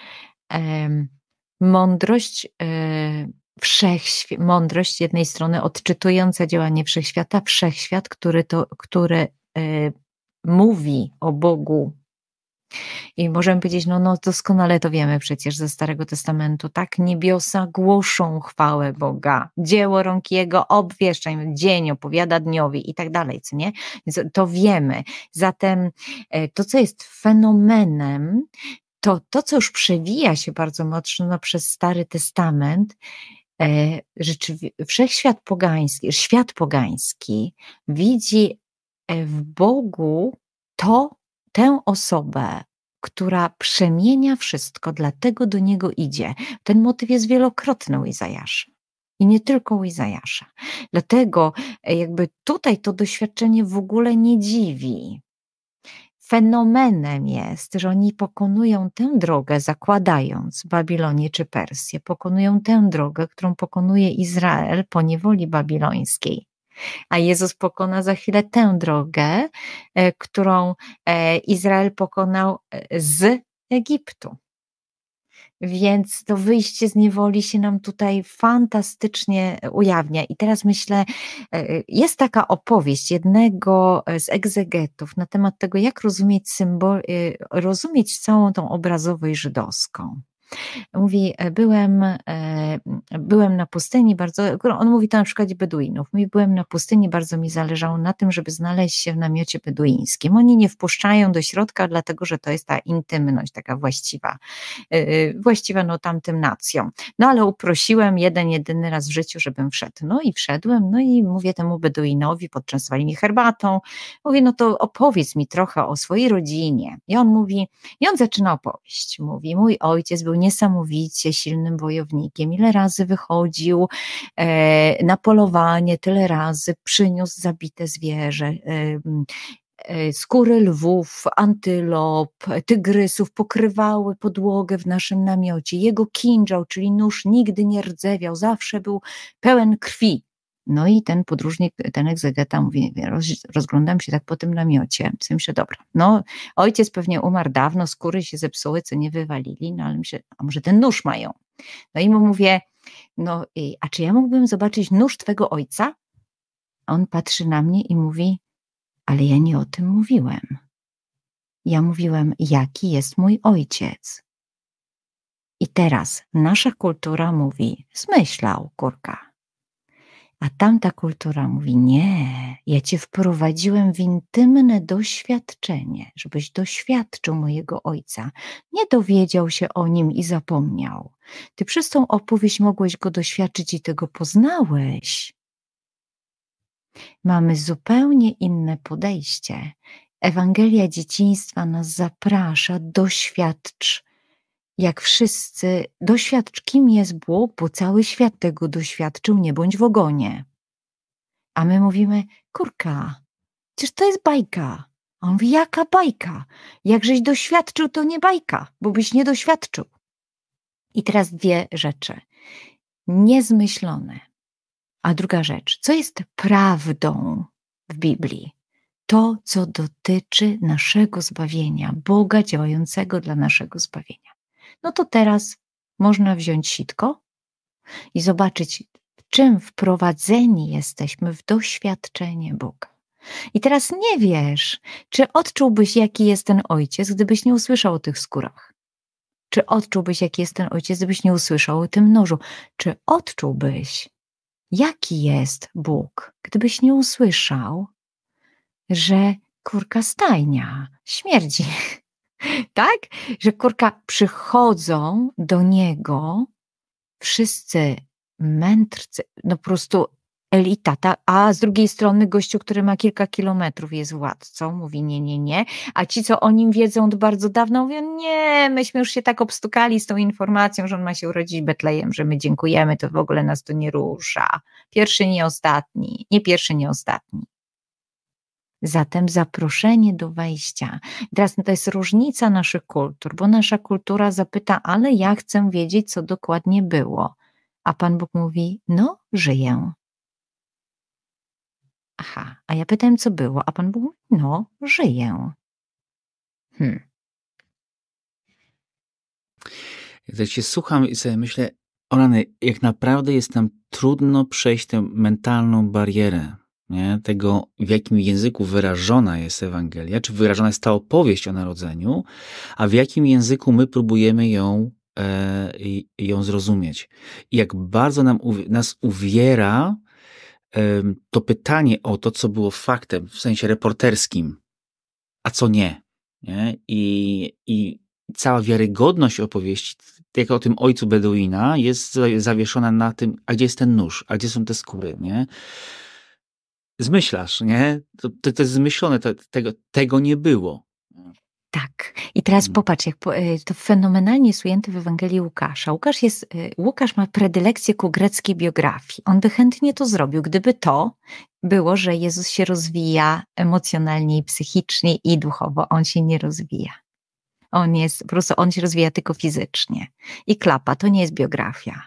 mądrość y, wszechświat, mądrość jednej strony odczytująca działanie wszechświata, wszechświat, który to, który mówi o Bogu i możemy powiedzieć, no, no doskonale to wiemy przecież ze Starego Testamentu, tak? Niebiosa głoszą chwałę Boga, dzieło rąk Jego obwieszcza, dzień opowiada dniowi i tak dalej, co nie? Więc to wiemy. Zatem e, to, co jest fenomenem, to to, co już przewija się bardzo mocno przez Stary Testament, e, rzeczywiście wszechświat pogański, świat pogański widzi e, w Bogu to, tę osobę, która przemienia wszystko, dlatego do niego idzie. Ten motyw jest wielokrotny u Izajasza. I nie tylko u Izajasza. Dlatego e, jakby tutaj to doświadczenie w ogóle nie dziwi. Fenomenem jest, że oni pokonują tę drogę, zakładając Babilonię czy Persję, pokonują tę drogę, którą pokonuje Izrael po niewoli babilońskiej a Jezus pokona za chwilę tę drogę, e, którą e, Izrael pokonał e, z Egiptu. Więc to wyjście z niewoli się nam tutaj fantastycznie ujawnia. I teraz myślę, jest taka opowieść jednego z egzegetów na temat tego, jak rozumieć symbol, rozumieć całą tą obrazowość żydowską. Mówi, e, byłem, e, byłem na pustyni bardzo, on mówi to na przykładzie Beduinów, mówi, byłem na pustyni, bardzo mi zależało na tym, żeby znaleźć się w namiocie beduińskim. Oni nie wpuszczają do środka, dlatego że to jest ta intymność taka właściwa, e, właściwa no tamtym nacjom. No ale uprosiłem jeden, jedyny raz w życiu, żebym wszedł. No i wszedłem, no i mówię temu Beduinowi, podczęstowali mi herbatą, mówię, no to opowiedz mi trochę o swojej rodzinie. I on mówi, i on zaczyna opowieść, mówi, mój ojciec był niesamowicie silnym wojownikiem. Ile razy wychodził e, na polowanie, tyle razy przyniósł zabite zwierzę e, skóry lwów, antylop, tygrysów pokrywały podłogę w naszym namiocie. Jego kinżał, czyli nóż, nigdy nie rdzewiał, zawsze był pełen krwi. No i ten podróżnik, ten egzegeta mówi, roz, rozglądam się tak po tym namiocie, myślę, dobra, no ojciec pewnie umarł dawno, skóry się zepsuły, co nie wywalili, no ale myślę, a może ten nóż mają. No i mu mówię, no a czy ja mógłbym zobaczyć nóż twego ojca? On patrzy na mnie i mówi, ale ja nie o tym mówiłem. Ja mówiłem, jaki jest mój ojciec. I teraz nasza kultura mówi, zmyślał kurka a tamta kultura mówi: Nie, ja cię wprowadziłem w intymne doświadczenie, żebyś doświadczył mojego ojca. Nie dowiedział się o nim i zapomniał. Ty przez tą opowieść mogłeś go doświadczyć i tego poznałeś. Mamy zupełnie inne podejście. Ewangelia dzieciństwa nas zaprasza, doświadcz jak wszyscy, doświadcz, kim jest Bóg, bo cały świat tego doświadczył, nie bądź w ogonie. A my mówimy, kurka, przecież to jest bajka. A on mówi, jaka bajka? Jakżeś doświadczył, to nie bajka, bo byś nie doświadczył. I teraz dwie rzeczy. Niezmyślone. A druga rzecz, co jest prawdą w Biblii? To, co dotyczy naszego zbawienia, Boga działającego dla naszego zbawienia no to teraz można wziąć sitko i zobaczyć, czym wprowadzeni jesteśmy w doświadczenie Boga. I teraz nie wiesz, czy odczułbyś, jaki jest ten ojciec, gdybyś nie usłyszał o tych skórach. Czy odczułbyś, jaki jest ten ojciec, gdybyś nie usłyszał o tym nożu? Czy odczułbyś, jaki jest Bóg, gdybyś nie usłyszał, że kurka stajnia śmierdzi? Tak? Że kurka przychodzą do niego wszyscy mędrcy, no po prostu elita, ta, a z drugiej strony gościu, który ma kilka kilometrów jest władcą, mówi nie, nie, nie, a ci, co o nim wiedzą od bardzo dawna, mówią nie, myśmy już się tak obstukali z tą informacją, że on ma się urodzić Betlejem, że my dziękujemy, to w ogóle nas to nie rusza. Pierwszy, nie ostatni, nie pierwszy, nie ostatni. Zatem zaproszenie do wejścia. Teraz to jest różnica naszych kultur, bo nasza kultura zapyta, ale ja chcę wiedzieć, co dokładnie było. A Pan Bóg mówi, no, żyję. Aha, a ja pytałem, co było, a Pan Bóg mówi, no, żyję. Hmm. Jak się słucham i sobie myślę, Orany, jak naprawdę jest nam trudno przejść tę mentalną barierę, nie? tego, w jakim języku wyrażona jest Ewangelia, czy wyrażona jest ta opowieść o narodzeniu, a w jakim języku my próbujemy ją, e, ją zrozumieć. I jak bardzo nam, nas uwiera e, to pytanie o to, co było faktem w sensie reporterskim, a co nie. nie? I, I cała wiarygodność opowieści, jak o tym ojcu Beduina, jest zawieszona na tym, a gdzie jest ten nóż, a gdzie są te skóry, nie? Zmyślasz, nie? To, to, to jest zmyślone, to, tego, tego nie było. Tak. I teraz hmm. popatrz, jak e, to fenomenalnie jest ujęte w Ewangelii Łukasza. Łukasz, jest, e, Łukasz ma predylekcję ku greckiej biografii. On by chętnie to zrobił, gdyby to było, że Jezus się rozwija emocjonalnie i psychicznie i duchowo. On się nie rozwija. On jest, po prostu on się rozwija tylko fizycznie. I klapa, to nie jest biografia.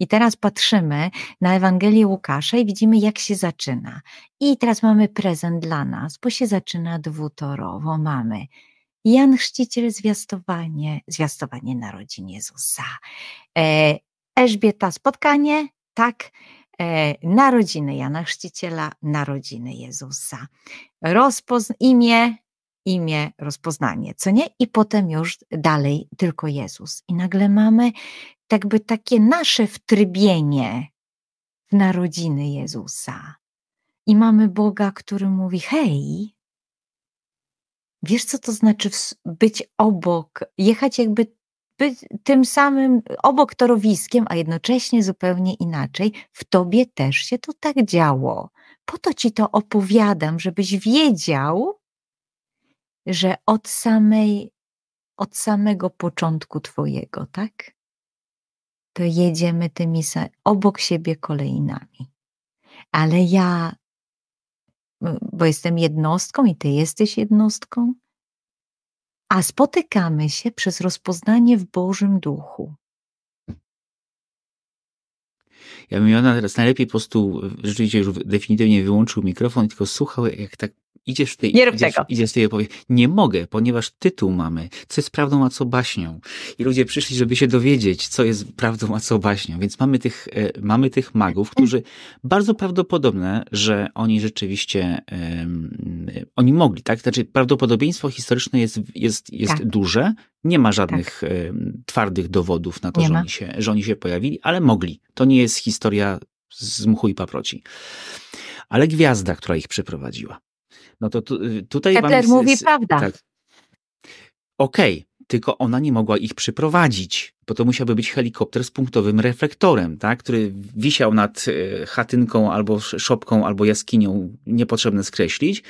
I teraz patrzymy na Ewangelię Łukasza i widzimy, jak się zaczyna. I teraz mamy prezent dla nas, bo się zaczyna dwutorowo. Mamy Jan Chrzciciel zwiastowanie, zwiastowanie narodzin Jezusa. E, Elżbieta spotkanie, tak, e, narodziny Jana Chrzciciela, narodziny Jezusa. Rozpozn imię, imię, rozpoznanie, co nie? I potem już dalej tylko Jezus. I nagle mamy jakby takie nasze wtrybienie w narodziny Jezusa. I mamy Boga, który mówi: Hej, wiesz, co to znaczy być obok, jechać jakby być tym samym obok torowiskiem, a jednocześnie zupełnie inaczej. W tobie też się to tak działo. Po to ci to opowiadam, żebyś wiedział, że od samej, od samego początku twojego, tak? To jedziemy tymi obok siebie kolejnami. Ale ja, bo jestem jednostką i ty jesteś jednostką, a spotykamy się przez rozpoznanie w Bożym Duchu. Ja bym Joanna teraz najlepiej po prostu rzeczywiście już definitywnie wyłączył mikrofon tylko słuchał, jak tak idziesz w tej, nie rób idziesz, tego. idziesz w tej opowieści. Nie mogę, ponieważ tytuł mamy, co jest prawdą, a co baśnią. I ludzie przyszli, żeby się dowiedzieć, co jest prawdą, a co baśnią. Więc mamy tych, e, mamy tych magów, którzy bardzo prawdopodobne, że oni rzeczywiście, um, oni mogli, tak? Znaczy prawdopodobieństwo historyczne jest, jest, jest tak. duże. Nie ma żadnych tak. twardych dowodów na to, że oni, się, że oni się pojawili, ale mogli. To nie jest historia z mchu i paproci. Ale gwiazda, która ich przyprowadziła. No to tu, y, tutaj Kepler mówi prawda. Tak. Okej, okay, tylko ona nie mogła ich przyprowadzić, bo to musiałby być helikopter z punktowym reflektorem, tak, który wisiał nad y, chatynką albo szopką, albo jaskinią, niepotrzebne skreślić.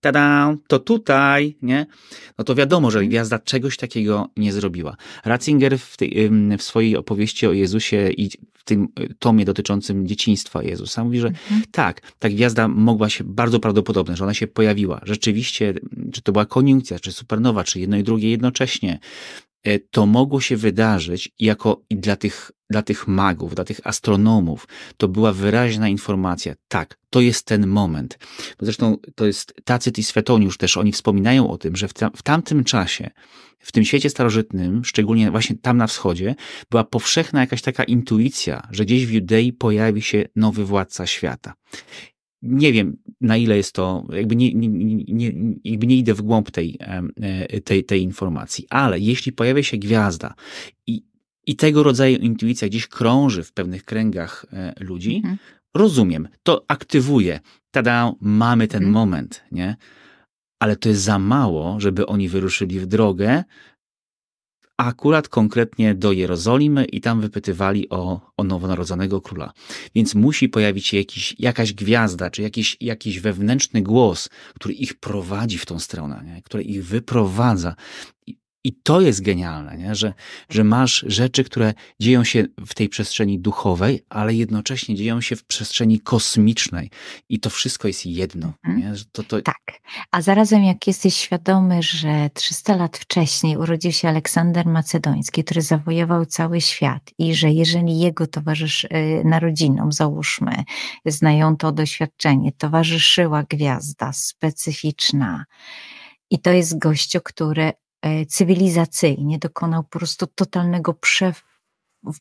Tada, to tutaj, nie? No to wiadomo, że mhm. gwiazda czegoś takiego nie zrobiła. Ratzinger w, tej, w swojej opowieści o Jezusie i w tym y, tomie dotyczącym dzieciństwa Jezusa mówi, że mhm. tak, ta gwiazda mogła się, bardzo prawdopodobne, że ona się pojawiła. Rzeczywiście, czy to była koniunkcja, czy supernowa, czy jedno i drugie jednocześnie, e, to mogło się wydarzyć jako i dla tych, dla tych magów, dla tych astronomów, to była wyraźna informacja. Tak, to jest ten moment. Zresztą to jest Tacyt i Swetoniusz też, oni wspominają o tym, że w, w tamtym czasie, w tym świecie starożytnym, szczególnie właśnie tam na wschodzie, była powszechna jakaś taka intuicja, że gdzieś w Judei pojawi się nowy władca świata nie wiem, na ile jest to, jakby nie, nie, nie, jakby nie idę w głąb tej, e, tej, tej informacji, ale jeśli pojawia się gwiazda i, i tego rodzaju intuicja gdzieś krąży w pewnych kręgach e, ludzi, mhm. rozumiem, to aktywuje, tada, mamy ten mhm. moment, nie? Ale to jest za mało, żeby oni wyruszyli w drogę, akurat konkretnie do Jerozolimy i tam wypytywali o, o nowonarodzonego króla. Więc musi pojawić się jakiś, jakaś gwiazda, czy jakiś, jakiś wewnętrzny głos, który ich prowadzi w tą stronę, nie? który ich wyprowadza. I to jest genialne, nie? Że, że masz rzeczy, które dzieją się w tej przestrzeni duchowej, ale jednocześnie dzieją się w przestrzeni kosmicznej. I to wszystko jest jedno. Mhm. To, to... Tak. A zarazem, jak jesteś świadomy, że 300 lat wcześniej urodził się Aleksander Macedoński, który zawojował cały świat, i że jeżeli jego towarzysz y, narodzinom, załóżmy, znają to doświadczenie, towarzyszyła gwiazda specyficzna, i to jest gościu, który cywilizacyjnie dokonał po prostu totalnego prze,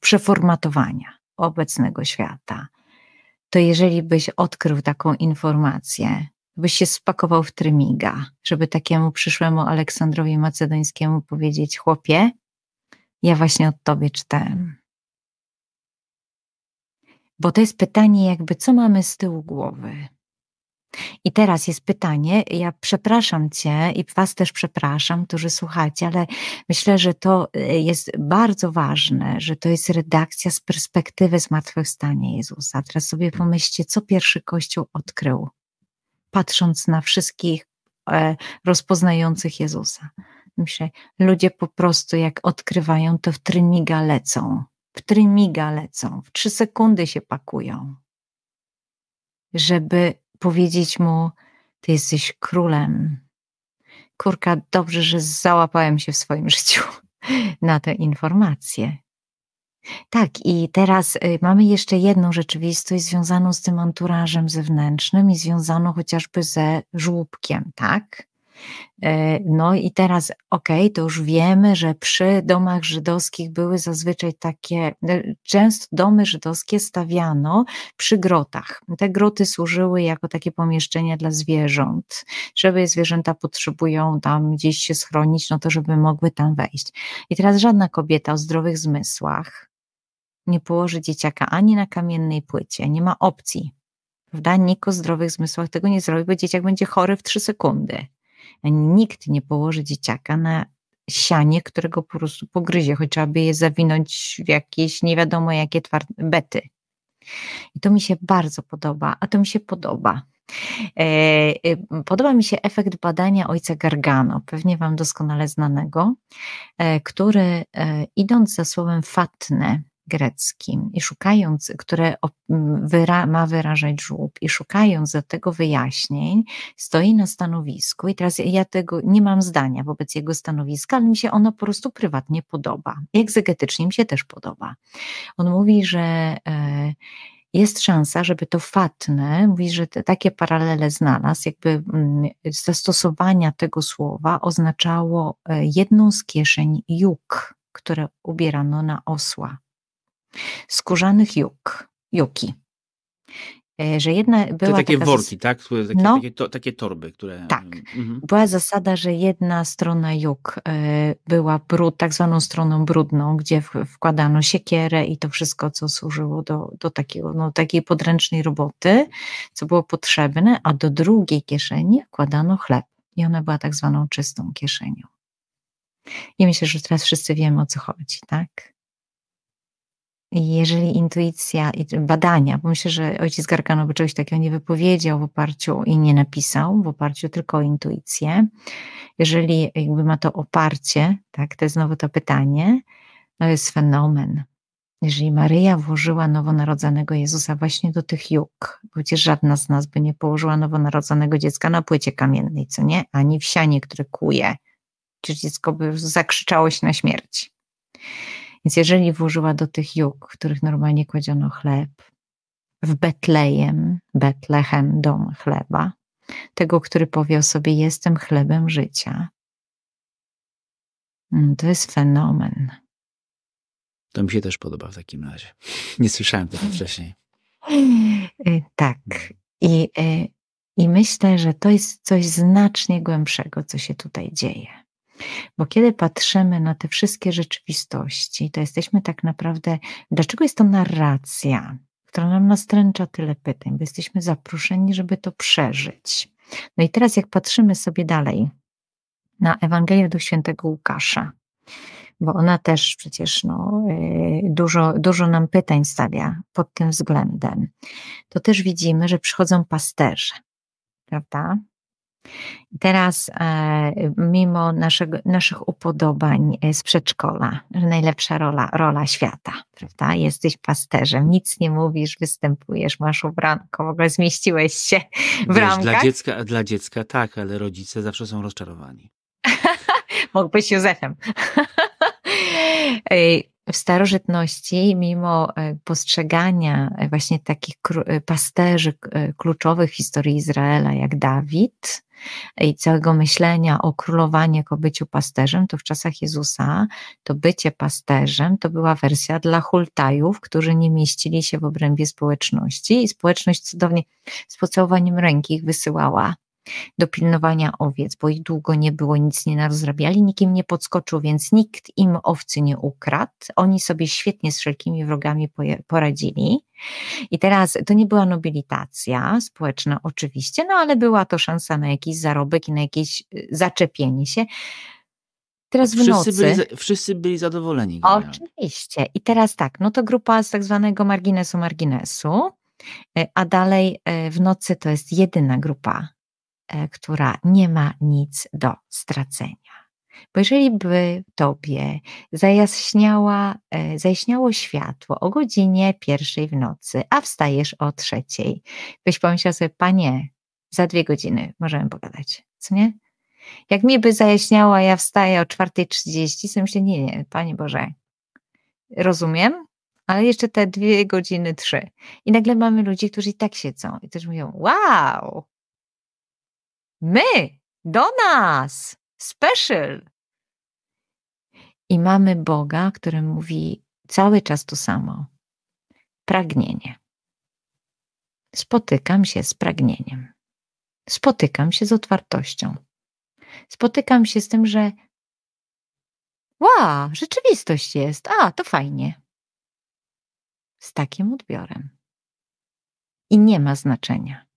przeformatowania obecnego świata, to jeżeli byś odkrył taką informację, byś się spakował w trymiga, żeby takiemu przyszłemu Aleksandrowi Macedońskiemu powiedzieć: Chłopie, ja właśnie od tobie czytałem. Bo to jest pytanie, jakby co mamy z tyłu głowy. I teraz jest pytanie, ja przepraszam Cię i Was też przepraszam, którzy słuchacie, ale myślę, że to e, jest bardzo ważne, że to jest redakcja z perspektywy zmartwychwstania Jezusa. Teraz sobie pomyślcie, co pierwszy Kościół odkrył, patrząc na wszystkich e, rozpoznających Jezusa. Myślę, ludzie po prostu jak odkrywają, to w trymiga lecą. W trymiga lecą, w trzy sekundy się pakują, żeby powiedzieć mu: Ty jesteś królem. Kurka, dobrze, że załapałem się w swoim życiu na te informacje. Tak, i teraz y, mamy jeszcze jedną rzeczywistość związaną z tym anturażem zewnętrznym i związaną chociażby ze żłóbkiem, tak? E, no i teraz, okej, okay, to już wiemy, że przy domach żydowskich były zazwyczaj takie, e, często domy żydowskie stawiano przy grotach. Te groty służyły jako takie pomieszczenia dla zwierząt, żeby zwierzęta potrzebują tam gdzieś się schronić, no to żeby mogły tam wejść. I teraz żadna kobieta o zdrowych zmysłach nie położy dzieciaka ani na kamiennej płycie, nie ma opcji. Prawda? Nikt o zdrowych zmysłach tego nie zrobi, bo dzieciak będzie chory w trzy sekundy. Nikt nie położy dzieciaka na sianie, którego po prostu pogryzie, choć trzeba by je zawinąć w jakieś nie wiadomo jakie twarde bety. I to mi się bardzo podoba, a to mi się podoba. E, e, podoba mi się efekt badania ojca Gargano, pewnie Wam doskonale znanego, e, który idąc za słowem fatne, greckim i szukając, które wyra ma wyrażać żółb i szukając do tego wyjaśnień, stoi na stanowisku i teraz ja tego nie mam zdania wobec jego stanowiska, ale mi się ono po prostu prywatnie podoba. Egzegetycznie mi się też podoba. On mówi, że e, jest szansa, żeby to fatne, mówi, że te, takie paralele znalazł, jakby zastosowania tego słowa oznaczało e, jedną z kieszeń juk, które ubierano na osła skórzanych juk, juki. E, że jedna była Te takie worki, tak? Takie, no, takie, to, takie torby, które. Tak. Mhm. Była zasada, że jedna strona juk e, była brud, tak zwaną stroną brudną, gdzie wkładano siekierę i to wszystko, co służyło do, do takiego, no, takiej podręcznej roboty, co było potrzebne, a do drugiej kieszeni wkładano chleb. I ona była tak zwaną czystą kieszenią. I myślę, że teraz wszyscy wiemy o co chodzi, tak? Jeżeli intuicja i badania, bo myślę, że ojciec Gargano by czegoś takiego nie wypowiedział w oparciu i nie napisał, w oparciu tylko o intuicję, jeżeli jakby ma to oparcie, tak, to jest znowu to pytanie, to jest fenomen. Jeżeli Maryja włożyła nowonarodzonego Jezusa właśnie do tych bo przecież żadna z nas by nie położyła nowonarodzonego dziecka na płycie kamiennej, co nie? Ani w sianie, które kuje, czy dziecko by zakrzyczało się na śmierć. Więc jeżeli włożyła do tych w których normalnie kładziono chleb, w Betlejem, Betlechem, dom chleba, tego, który powie o sobie: Jestem chlebem życia. Mm, to jest fenomen. To mi się też podoba w takim razie. Nie słyszałem tego wcześniej. Y, tak. I, y, I myślę, że to jest coś znacznie głębszego, co się tutaj dzieje. Bo kiedy patrzymy na te wszystkie rzeczywistości, to jesteśmy tak naprawdę, dlaczego jest to narracja, która nam nastręcza tyle pytań, bo jesteśmy zaproszeni, żeby to przeżyć. No i teraz, jak patrzymy sobie dalej na Ewangelię do świętego Łukasza, bo ona też przecież no, y, dużo, dużo nam pytań stawia pod tym względem, to też widzimy, że przychodzą pasterze, prawda? Teraz, e, mimo naszego, naszych upodobań e, z przedszkola, że najlepsza rola, rola świata, prawda? Jesteś pasterzem, nic nie mówisz, występujesz, masz ubranko, w ogóle zmieściłeś się w Wiesz, Dla dziecka, dla dziecka tak, ale rodzice zawsze są rozczarowani. Mógłbyś Józefem. w starożytności, mimo e, postrzegania e, właśnie takich e, pasterzy kluczowych historii Izraela, jak Dawid, i całego myślenia o królowaniu jako byciu pasterzem, to w czasach Jezusa to bycie pasterzem to była wersja dla hultajów, którzy nie mieścili się w obrębie społeczności i społeczność cudownie z pocałowaniem ręki ich wysyłała do pilnowania owiec, bo ich długo nie było, nic nie narozrabiali, nikim nie podskoczył, więc nikt im owcy nie ukradł. Oni sobie świetnie z wszelkimi wrogami poradzili. I teraz to nie była nobilitacja społeczna, oczywiście, no ale była to szansa na jakiś zarobek i na jakieś y, zaczepienie się. Teraz w wszyscy nocy. Byli, wszyscy byli zadowoleni. Oczywiście. I teraz tak, no to grupa z tak zwanego marginesu marginesu, y, a dalej y, w nocy to jest jedyna grupa która nie ma nic do stracenia. Bo jeżeli by tobie zajaśniała, e, zajaśniało światło o godzinie pierwszej w nocy, a wstajesz o trzeciej, byś pomyślał sobie, panie, za dwie godziny możemy pogadać, co nie? Jak mi by zajaśniało, a ja wstaję o 4.30, sobie myślę, nie, nie, Panie Boże, rozumiem, ale jeszcze te dwie godziny, trzy. I nagle mamy ludzi, którzy i tak siedzą i też mówią, wow, My, do nas, special. I mamy Boga, który mówi cały czas to samo. Pragnienie. Spotykam się z pragnieniem. Spotykam się z otwartością. Spotykam się z tym, że Ła, rzeczywistość jest. A, to fajnie. Z takim odbiorem. I nie ma znaczenia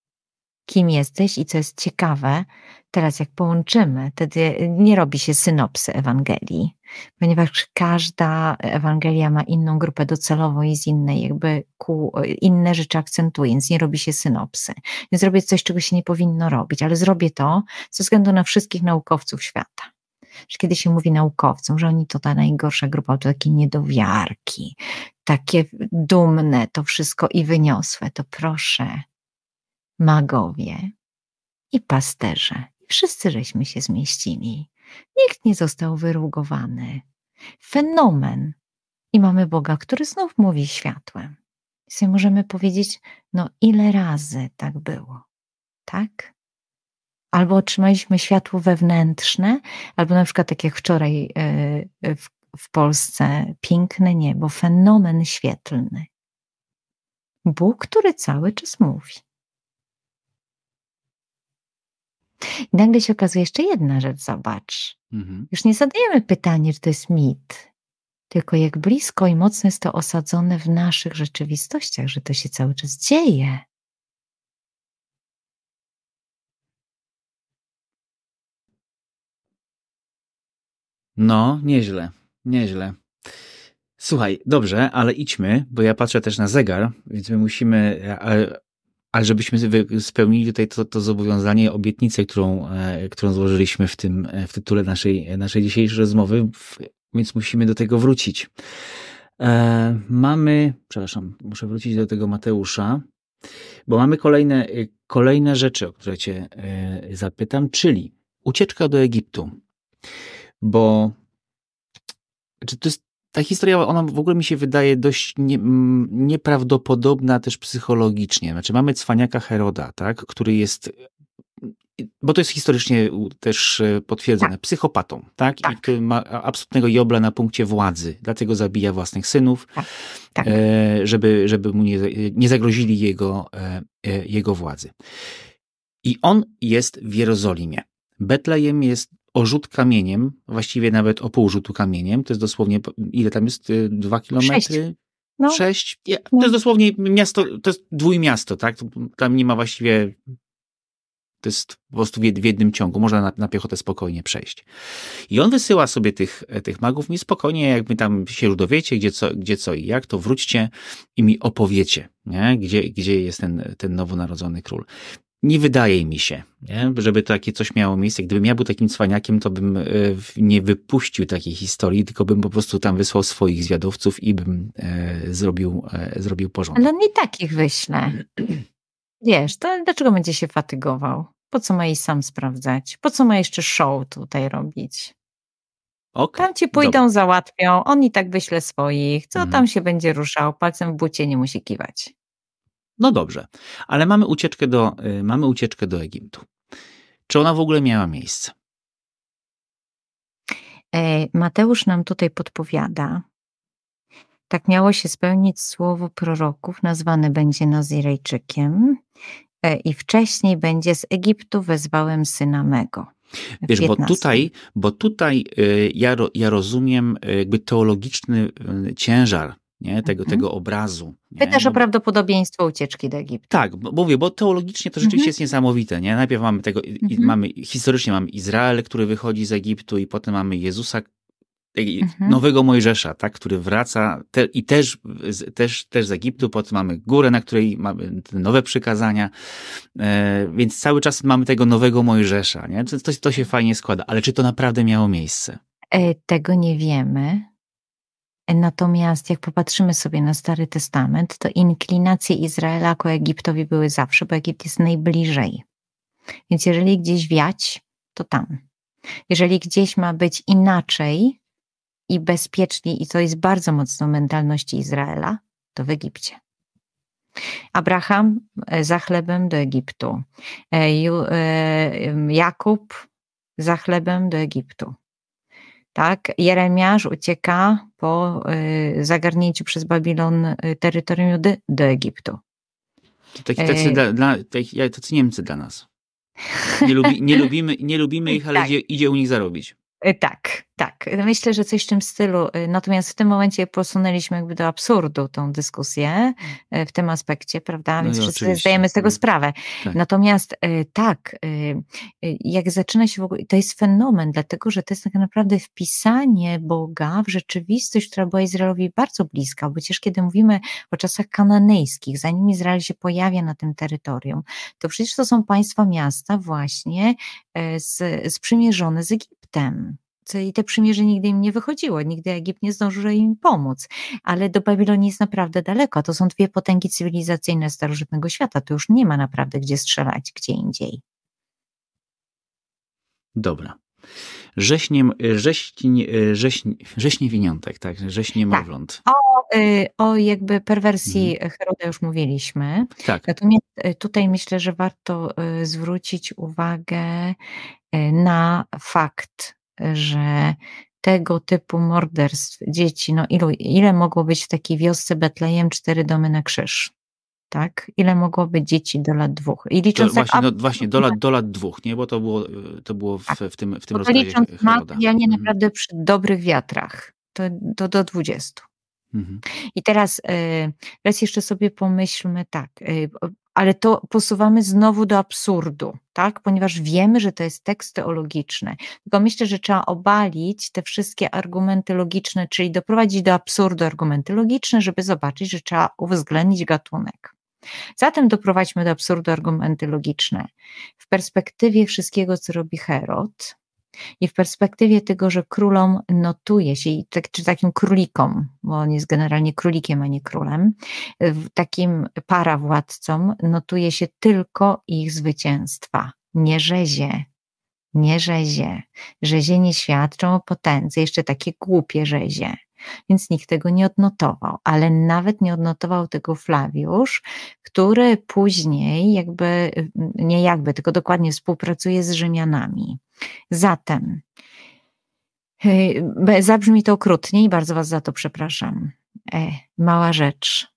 kim jesteś i co jest ciekawe, teraz jak połączymy, wtedy nie robi się synopsy Ewangelii, ponieważ każda Ewangelia ma inną grupę docelową i z innej jakby ku, inne rzeczy akcentuje, więc nie robi się synopsy. Więc zrobię coś, czego się nie powinno robić, ale zrobię to ze względu na wszystkich naukowców świata. Że kiedy się mówi naukowcom, że oni to ta najgorsza grupa, to takie niedowiarki, takie dumne to wszystko i wyniosłe, to proszę, magowie i pasterze. Wszyscy żeśmy się zmieścili. Nikt nie został wyrugowany. Fenomen. I mamy Boga, który znów mówi światłem. I możemy powiedzieć, no ile razy tak było, tak? Albo otrzymaliśmy światło wewnętrzne, albo na przykład tak jak wczoraj e, w, w Polsce, piękne niebo, fenomen świetlny. Bóg, który cały czas mówi. I nagle się okazuje jeszcze jedna rzecz, zobacz. Mhm. Już nie zadajemy pytania, czy to jest mit, tylko jak blisko i mocno jest to osadzone w naszych rzeczywistościach, że to się cały czas dzieje. No, nieźle, nieźle. Słuchaj, dobrze, ale idźmy, bo ja patrzę też na zegar, więc my musimy ale żebyśmy spełnili tutaj to, to zobowiązanie, obietnicę, którą, e, którą złożyliśmy w tym, e, w tytule naszej, naszej dzisiejszej rozmowy, więc musimy do tego wrócić. E, mamy, przepraszam, muszę wrócić do tego Mateusza, bo mamy kolejne, kolejne rzeczy, o które Cię zapytam, czyli ucieczka do Egiptu. Bo czy to jest ta historia, ona w ogóle mi się wydaje dość nie, nieprawdopodobna też psychologicznie. Znaczy mamy cwaniaka Heroda, tak, który jest bo to jest historycznie też e, potwierdzone, tak. psychopatą, tak? tak? I który ma absolutnego jobla na punkcie władzy, dlatego zabija własnych synów, tak. Tak. E, żeby, żeby mu nie, nie zagrozili jego, e, jego władzy. I on jest w Jerozolimie. Betlejem jest o rzut kamieniem, właściwie nawet o pół rzutu kamieniem, to jest dosłownie, ile tam jest? Dwa kilometry? Sześć. No. Sześć? to no. jest dosłownie miasto, to jest dwójmiasto, tak? Tam nie ma właściwie to jest po prostu w jednym ciągu, można na, na piechotę spokojnie przejść. I on wysyła sobie tych, tych magów, mi spokojnie, jak my tam się dowiecie, gdzie co, gdzie co i jak, to wróćcie i mi opowiecie, nie? Gdzie, gdzie jest ten, ten nowonarodzony król. Nie wydaje mi się, nie? żeby takie coś miało miejsce. Gdybym ja był takim cwaniakiem, to bym e, nie wypuścił takiej historii, tylko bym po prostu tam wysłał swoich zwiadowców i bym e, zrobił, e, zrobił porządek. Ale nie takich wyślę. Wiesz, to dlaczego będzie się fatygował? Po co ma jej sam sprawdzać? Po co ma jeszcze show tutaj robić? Okay, tam ci pójdą, dobra. załatwią, on i tak wyśle swoich. Co mhm. tam się będzie ruszał? Palcem w bucie nie musi kiwać. No dobrze, ale mamy ucieczkę do, y, mamy ucieczkę do Egiptu. Czy ona w ogóle miała miejsce? E, Mateusz nam tutaj podpowiada. Tak miało się spełnić słowo proroków, nazwany będzie Nazirejczykiem. E, i wcześniej będzie z Egiptu wezwałem syna mego. Wiesz, bo tutaj, bo tutaj e, ja, ja rozumiem e, jakby teologiczny ciężar nie, tego, mhm. tego obrazu. Nie? Pytasz o prawdopodobieństwo ucieczki do Egiptu. Tak, bo mówię, bo teologicznie to rzeczywiście mhm. jest niesamowite. Nie? Najpierw mamy tego, mhm. mamy, historycznie mamy Izrael, który wychodzi z Egiptu i potem mamy Jezusa, mhm. nowego Mojżesza, tak, który wraca te, i też, też, też z Egiptu, potem mamy górę, na której mamy nowe przykazania, e, więc cały czas mamy tego nowego Mojżesza, nie? To, to, to się fajnie składa, ale czy to naprawdę miało miejsce? E, tego nie wiemy. Natomiast jak popatrzymy sobie na Stary Testament, to inklinacje Izraela ku Egiptowi były zawsze, bo Egipt jest najbliżej. Więc jeżeli gdzieś wiać, to tam. Jeżeli gdzieś ma być inaczej, i bezpieczni, i to jest bardzo mocno mentalności Izraela, to w Egipcie. Abraham e, za chlebem do Egiptu. E, e, Jakub za chlebem do Egiptu. Tak? Jeremiasz ucieka po zagarnięciu przez Babilon terytorium Judy do Egiptu. To taki tacy, dla, dla, tacy Niemcy dla nas. Nie, lubi, nie, lubimy, nie lubimy ich, ale tak. idzie, idzie u nich zarobić. Tak, tak. Myślę, że coś w tym stylu. Y, natomiast w tym momencie posunęliśmy jakby do absurdu tą dyskusję y, w tym aspekcie, prawda? No Więc no wszyscy zdajemy z tego sprawę. Tak. Natomiast y, tak, jak zaczyna się w ogóle, to jest fenomen, dlatego że to jest tak naprawdę wpisanie Boga w rzeczywistość, która była Izraelowi bardzo bliska. Bo przecież kiedy mówimy o czasach kananejskich, zanim Izrael się pojawia na tym terytorium, to przecież to są państwa miasta właśnie z, sprzymierzone z Egiptem i te przymierze nigdy im nie wychodziło, nigdy Egipt nie zdążył im pomóc, ale do Babilonii jest naprawdę daleko, to są dwie potęgi cywilizacyjne starożytnego świata, to już nie ma naprawdę gdzie strzelać, gdzie indziej. Dobra. Rześnie, rześnie, rześnie, rześnie winiątek, tak, rześnie niemowląt. Tak. O, y, o jakby perwersji mhm. Heroda już mówiliśmy. Tak. Natomiast y, tutaj myślę, że warto y, zwrócić uwagę na fakt, że tego typu morderstw dzieci, no ilu, ile mogło być w takiej wiosce Betlejem cztery domy na krzyż? Tak? Ile mogło być dzieci do lat dwóch? I licząc to, tak właśnie, no, właśnie do lat, do lat dwóch, nie? Bo to było, to było w, tak. w tym, w tym rozdziale licząc materialnie mhm. naprawdę przy dobrych wiatrach, to, to do dwudziestu. Mhm. I teraz, y, teraz jeszcze sobie pomyślmy tak, y, ale to posuwamy znowu do absurdu, tak? Ponieważ wiemy, że to jest tekst teologiczny. Tylko myślę, że trzeba obalić te wszystkie argumenty logiczne, czyli doprowadzić do absurdu argumenty logiczne, żeby zobaczyć, że trzeba uwzględnić gatunek. Zatem doprowadźmy do absurdu argumenty logiczne. W perspektywie wszystkiego, co robi Herod, i w perspektywie tego, że królom notuje się, tak, czy takim królikom, bo on jest generalnie królikiem, a nie królem, takim parawładcom notuje się tylko ich zwycięstwa, nie rzezie, nie rzezie. Rzezie nie świadczą o potędze, jeszcze takie głupie rzezie. Więc nikt tego nie odnotował, ale nawet nie odnotował tego Flawiusz, który później jakby, nie jakby, tylko dokładnie współpracuje z Rzymianami. Zatem, y, zabrzmi to okrutnie i bardzo Was za to przepraszam. E, mała rzecz.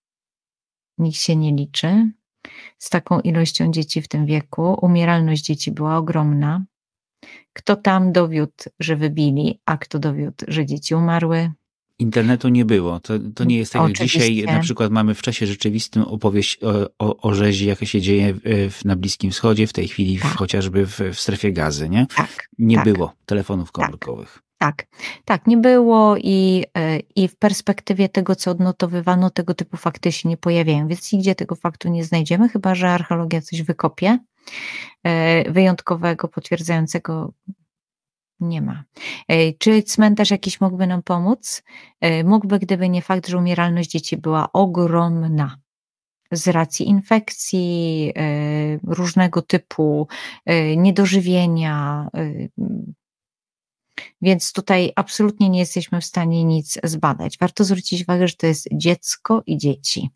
Nikt się nie liczy. Z taką ilością dzieci w tym wieku, umieralność dzieci była ogromna. Kto tam dowiódł, że wybili, a kto dowiódł, że dzieci umarły? Internetu nie było. To, to nie jest tak jak dzisiaj. Na przykład mamy w czasie rzeczywistym opowieść o, o, o rzezi, jaka się dzieje w, na Bliskim Wschodzie, w tej chwili tak. w, chociażby w, w strefie gazy. Nie, tak, nie tak. było telefonów komórkowych. Tak. Tak, tak, nie było i, e, i w perspektywie tego, co odnotowywano, tego typu fakty się nie pojawiają, więc nigdzie tego faktu nie znajdziemy, chyba że archeologia coś wykopie e, wyjątkowego, potwierdzającego nie ma. E, czy cmentarz jakiś mógłby nam pomóc? Mógłby, gdyby nie fakt, że umieralność dzieci była ogromna z racji infekcji, różnego typu niedożywienia, więc tutaj absolutnie nie jesteśmy w stanie nic zbadać. Warto zwrócić uwagę, że to jest dziecko i dzieci.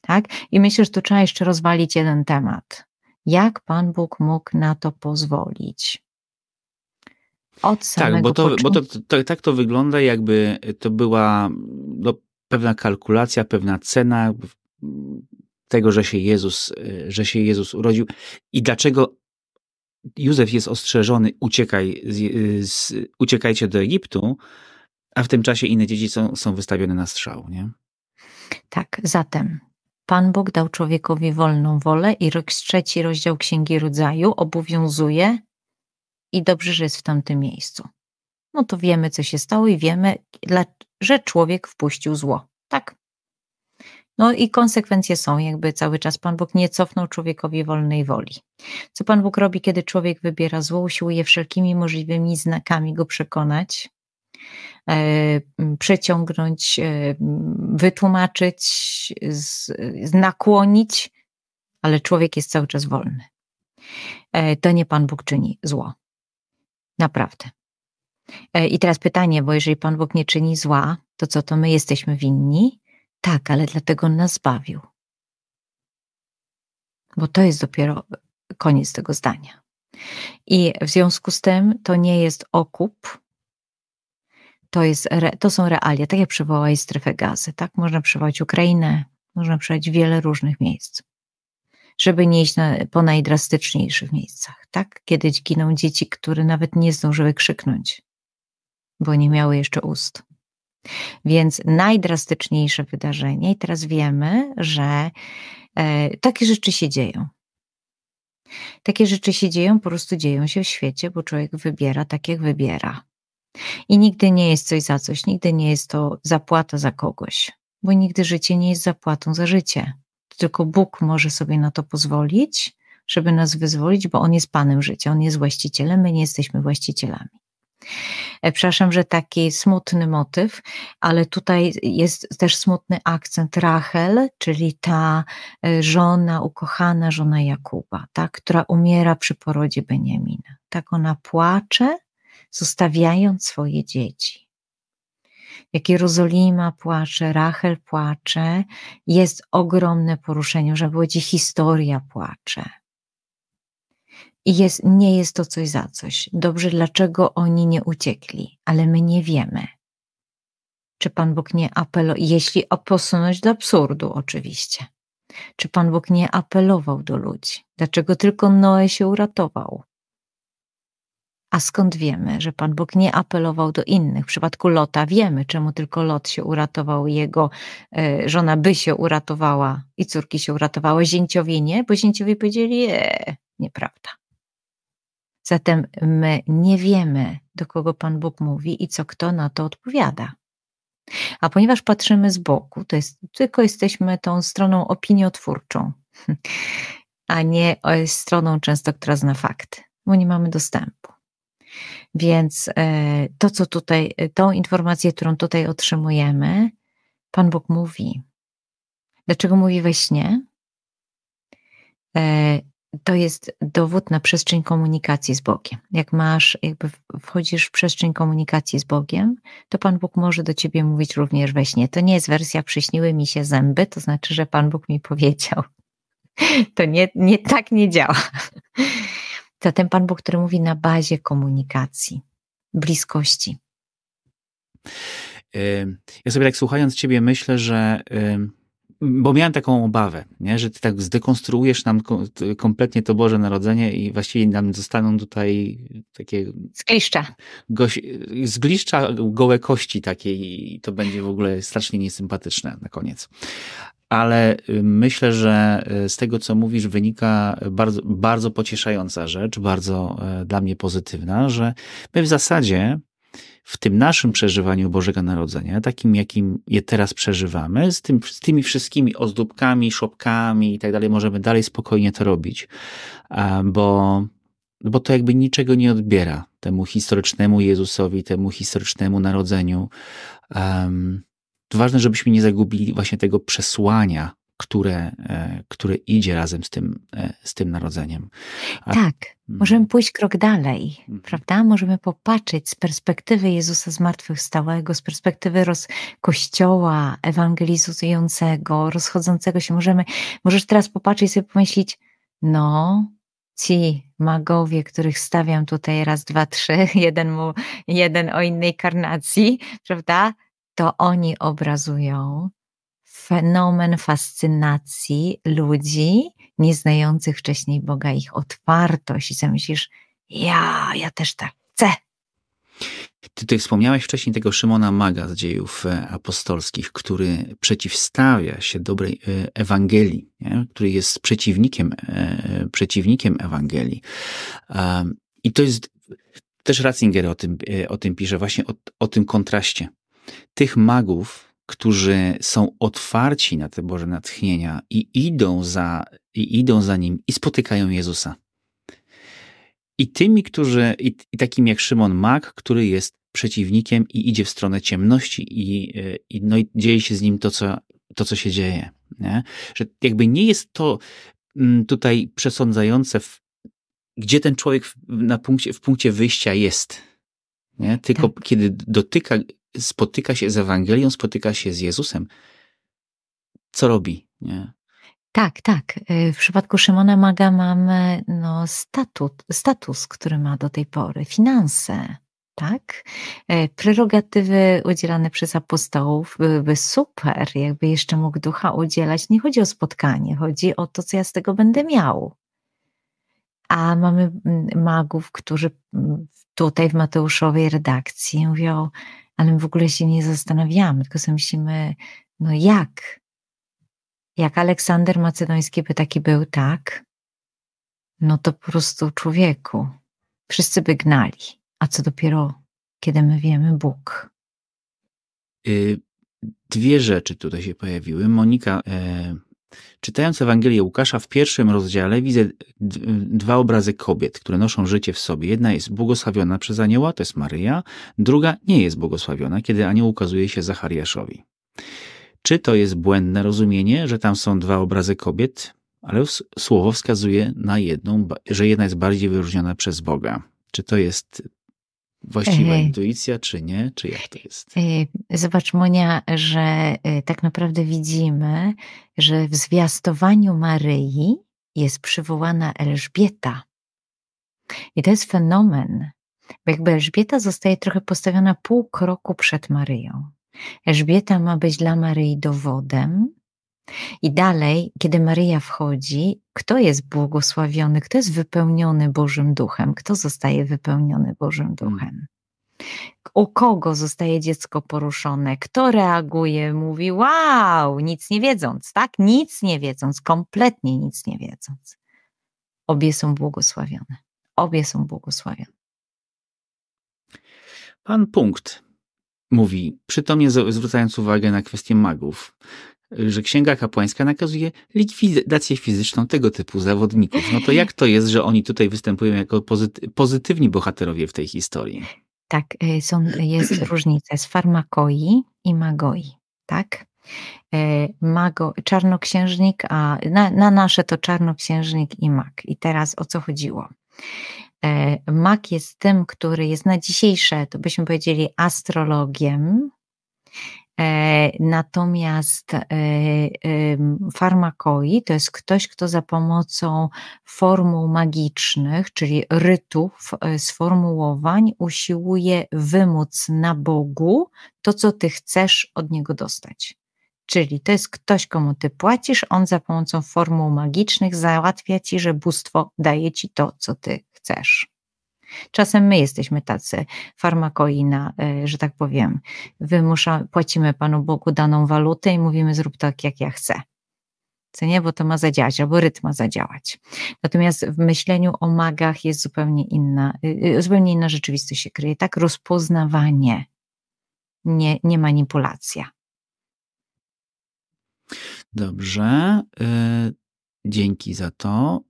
Tak? I myślę, że tu trzeba jeszcze rozwalić jeden temat. Jak Pan Bóg mógł na to pozwolić? Od samego tak, bo, to, bo to, to, tak to wygląda, jakby to była no, pewna kalkulacja, pewna cena tego, że się Jezus, że się Jezus urodził. I dlaczego Józef jest ostrzeżony, uciekaj, z, z, uciekajcie do Egiptu, a w tym czasie inne dzieci są, są wystawione na strzał, nie? Tak, zatem Pan Bóg dał człowiekowi wolną wolę i trzeci rozdział Księgi Rodzaju obowiązuje i dobrze, że jest w tamtym miejscu. No to wiemy, co się stało i wiemy, że człowiek wpuścił zło. Tak, no i konsekwencje są, jakby cały czas Pan Bóg nie cofnął człowiekowi wolnej woli. Co Pan Bóg robi, kiedy człowiek wybiera zło, usiłuje wszelkimi możliwymi znakami go przekonać, e, przeciągnąć, e, wytłumaczyć, nakłonić, ale człowiek jest cały czas wolny. E, to nie Pan Bóg czyni zło. Naprawdę. E, I teraz pytanie, bo jeżeli Pan Bóg nie czyni zła, to co to my jesteśmy winni? Tak, ale dlatego on nas zbawił. Bo to jest dopiero koniec tego zdania. I w związku z tym to nie jest okup, to, jest, to są realia, tak jak przywołałeś strefę gazy, tak? Można przywołać Ukrainę, można przywołać wiele różnych miejsc, żeby nie iść na, po najdrastyczniejszych miejscach, tak? Kiedy giną dzieci, które nawet nie zdążyły krzyknąć, bo nie miały jeszcze ust. Więc najdrastyczniejsze wydarzenie, i teraz wiemy, że e, takie rzeczy się dzieją. Takie rzeczy się dzieją, po prostu dzieją się w świecie, bo człowiek wybiera tak, jak wybiera. I nigdy nie jest coś za coś, nigdy nie jest to zapłata za kogoś, bo nigdy życie nie jest zapłatą za życie. Tylko Bóg może sobie na to pozwolić, żeby nas wyzwolić, bo On jest Panem życia, On jest właścicielem, my nie jesteśmy właścicielami. E, przepraszam, że taki smutny motyw, ale tutaj jest też smutny akcent Rachel, czyli ta e, żona, ukochana żona Jakuba, ta, która umiera przy porodzie Beniamina. Tak ona płacze, zostawiając swoje dzieci. Jak Jerozolima płacze, Rachel płacze, jest ogromne poruszenie, że będzie historia płacze i jest, nie jest to coś za coś. Dobrze, dlaczego oni nie uciekli, ale my nie wiemy. Czy Pan Bóg nie apelował, jeśli posunąć do absurdu, oczywiście. Czy Pan Bóg nie apelował do ludzi? Dlaczego tylko Noe się uratował? A skąd wiemy, że Pan Bóg nie apelował do innych? W przypadku Lota wiemy, czemu tylko Lot się uratował, jego e, żona by się uratowała i córki się uratowały, zięciowie nie, bo zięciowie powiedzieli, e, nieprawda. Zatem my nie wiemy, do kogo Pan Bóg mówi i co kto na to odpowiada. A ponieważ patrzymy z boku, to jest, tylko jesteśmy tą stroną opiniotwórczą, a nie stroną często, która zna fakty, bo nie mamy dostępu. Więc e, to, co tutaj, tą informację, którą tutaj otrzymujemy, Pan Bóg mówi. Dlaczego mówi we śnie? E, to jest dowód na przestrzeń komunikacji z Bogiem. Jak masz, jakby wchodzisz w przestrzeń komunikacji z Bogiem, to Pan Bóg może do ciebie mówić również we śnie. To nie jest wersja przyśniły mi się zęby, to znaczy, że Pan Bóg mi powiedział. To nie, nie tak nie działa. To ten Pan Bóg, który mówi na bazie komunikacji, bliskości. Ja sobie tak słuchając Ciebie myślę, że bo miałem taką obawę, nie? że ty tak zdekonstruujesz nam kompletnie to Boże Narodzenie i właściwie nam zostaną tutaj takie... Zgliszcza. Goś, zgliszcza gołe kości takie i to będzie w ogóle strasznie niesympatyczne na koniec. Ale y, myślę, że y, z tego, co mówisz, wynika bardzo, bardzo pocieszająca rzecz, bardzo y, dla mnie pozytywna, że my w zasadzie w tym naszym przeżywaniu Bożego Narodzenia, takim jakim je teraz przeżywamy, z, tym, z tymi wszystkimi ozdóbkami, szopkami i tak dalej, możemy dalej spokojnie to robić, bo, bo to jakby niczego nie odbiera temu historycznemu Jezusowi, temu historycznemu narodzeniu. Um, ważne, żebyśmy nie zagubili właśnie tego przesłania które, e, które idzie razem z tym, e, z tym narodzeniem. A... Tak, mhm. możemy pójść krok dalej, mhm. prawda? Możemy popatrzeć z perspektywy Jezusa zmartwychwstałego, z perspektywy roz, Kościoła ewangelizującego, rozchodzącego się. Możemy, możesz teraz popatrzeć i sobie pomyśleć, no, ci magowie, których stawiam tutaj raz, dwa, trzy, jeden, mu, jeden o innej karnacji, prawda? To oni obrazują fenomen fascynacji ludzi nieznających wcześniej Boga, ich otwartość i sobie myślisz, ja, ja też tak chcę. Ty tutaj wspomniałeś wcześniej tego Szymona Maga z dziejów e, apostolskich, który przeciwstawia się dobrej e, Ewangelii, nie? który jest przeciwnikiem, e, przeciwnikiem Ewangelii. I to jest, też Ratzinger o tym, o tym pisze, właśnie o, o tym kontraście. Tych magów, którzy są otwarci na te Boże natchnienia i idą za, i idą za nim i spotykają Jezusa. I tymi, którzy, i, i takim jak Szymon Mak, który jest przeciwnikiem i idzie w stronę ciemności i, i, no i dzieje się z nim to, co, to, co się dzieje. Nie? Że jakby nie jest to mm, tutaj przesądzające, w, gdzie ten człowiek w, na punkcie, w punkcie wyjścia jest. Nie? Tylko tak. kiedy dotyka spotyka się z Ewangelią, spotyka się z Jezusem, co robi? Nie? Tak, tak. Y, w przypadku Szymona Maga mamy no, statut, status, który ma do tej pory, finanse, tak? Y, prerogatywy udzielane przez apostołów byłyby super, jakby jeszcze mógł ducha udzielać. Nie chodzi o spotkanie, chodzi o to, co ja z tego będę miał. A mamy mm, magów, którzy mm, tutaj w Mateuszowej redakcji mówią, ale my w ogóle się nie zastanawiamy, tylko sobie myślimy, no jak? Jak Aleksander Macedoński by taki był, tak? No to po prostu człowieku. Wszyscy by gnali. A co dopiero, kiedy my wiemy Bóg? Y, dwie rzeczy tutaj się pojawiły. Monika e, Czytając Ewangelię Łukasza w pierwszym rozdziale widzę dwa obrazy kobiet, które noszą życie w sobie. Jedna jest błogosławiona przez anioła, to jest Maryja, druga nie jest błogosławiona, kiedy anioł ukazuje się Zachariaszowi. Czy to jest błędne rozumienie, że tam są dwa obrazy kobiet, ale słowo wskazuje na jedną, że jedna jest bardziej wyróżniona przez Boga. Czy to jest właściwa intuicja, czy nie? Czy jak to jest? Zobacz, Monia, że e, tak naprawdę widzimy, że w zwiastowaniu Maryi jest przywołana Elżbieta. I to jest fenomen, bo jakby Elżbieta zostaje trochę postawiona pół kroku przed Maryją. Elżbieta ma być dla Maryi dowodem, i dalej, kiedy Maryja wchodzi, kto jest błogosławiony, kto jest wypełniony Bożym Duchem, kto zostaje wypełniony Bożym hmm. Duchem? U kogo zostaje dziecko poruszone? Kto reaguje, mówi: Wow, nic nie wiedząc, tak? Nic nie wiedząc, kompletnie nic nie wiedząc. Obie są błogosławione. Obie są błogosławione. Pan punkt mówi, przytomnie zwracając uwagę na kwestię magów że księga kapłańska nakazuje likwidację fizyczną tego typu zawodników. No to jak to jest, że oni tutaj występują jako pozytywni bohaterowie w tej historii? Tak, y, są, jest różnica z farmakoi i magoi, tak? Mago, czarnoksiężnik, a na, na nasze to czarnoksiężnik i mag. I teraz o co chodziło? Mag jest tym, który jest na dzisiejsze, to byśmy powiedzieli, astrologiem, natomiast e, farmakoi to jest ktoś, kto za pomocą formuł magicznych, czyli rytów, e, sformułowań, usiłuje wymóc na Bogu to, co ty chcesz od niego dostać. Czyli to jest ktoś, komu ty płacisz, on za pomocą formuł magicznych załatwia ci, że bóstwo daje ci to, co ty chcesz. Czasem my jesteśmy tacy, farmakoina, e, że tak powiem, wymusza, płacimy Panu Bogu daną walutę i mówimy zrób tak, jak ja chcę. Co nie, bo to ma zadziałać, albo rytm ma zadziałać. Natomiast w myśleniu o magach jest zupełnie inna, y, y, zupełnie inna rzeczywistość się kryje, tak? Rozpoznawanie, nie, nie manipulacja. Dobrze, y, dzięki za to.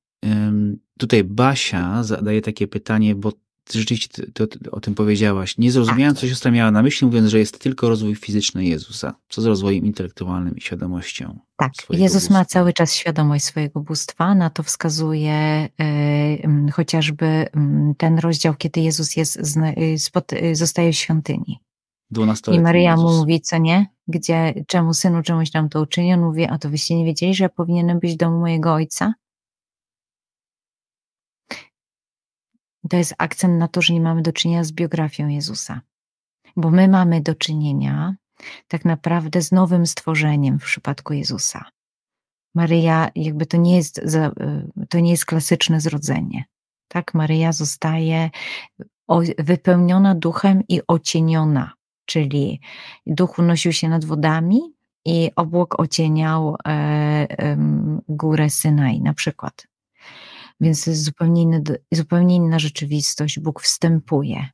Tutaj Basia zadaje takie pytanie, bo rzeczywiście ty, ty, o tym powiedziałaś. Nie zrozumiałem, co siostra miała na myśli, mówiąc, że jest tylko rozwój fizyczny Jezusa. Co z rozwojem intelektualnym i świadomością? Tak, Jezus bóstwa? ma cały czas świadomość swojego bóstwa. Na to wskazuje y, chociażby y, ten rozdział, kiedy Jezus jest, y, spod, y, zostaje w świątyni. I Maryja mu mówi, co nie? Gdzie, czemu synu, czemuś nam to uczyni? On mówi, a to wyście nie wiedzieli, że ja powinienem być w domu mojego ojca? To jest akcent na to, że nie mamy do czynienia z biografią Jezusa, bo my mamy do czynienia tak naprawdę z nowym stworzeniem w przypadku Jezusa. Maryja, jakby to nie jest, to nie jest klasyczne zrodzenie. Tak, Maryja zostaje wypełniona duchem i ocieniona, czyli duch unosił się nad wodami i obłok ocieniał e, górę Synaj na przykład. Więc to jest zupełnie, inny, zupełnie inna rzeczywistość. Bóg wstępuje.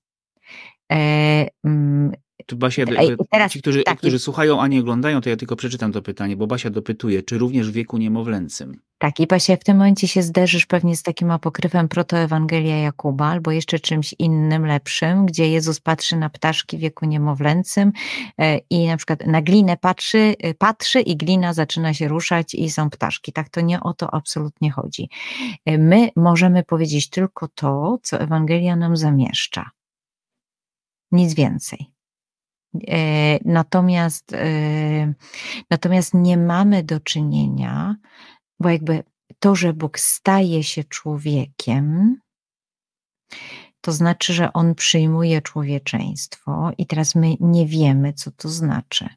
Tu Basia, teraz, ci, którzy, tak, którzy słuchają, a nie oglądają, to ja tylko przeczytam to pytanie, bo Basia dopytuje, czy również w wieku niemowlęcym? Tak, i Basia, w tym momencie się zderzysz pewnie z takim apokrywem protoewangelia Jakuba, albo jeszcze czymś innym, lepszym, gdzie Jezus patrzy na ptaszki w wieku niemowlęcym e, i na przykład na glinę patrzy, e, patrzy i glina zaczyna się ruszać i są ptaszki. Tak, to nie o to absolutnie chodzi. E, my możemy powiedzieć tylko to, co Ewangelia nam zamieszcza. Nic więcej. E, natomiast, e, natomiast nie mamy do czynienia, bo jakby to, że Bóg staje się człowiekiem, to znaczy, że On przyjmuje człowieczeństwo i teraz my nie wiemy, co to znaczy.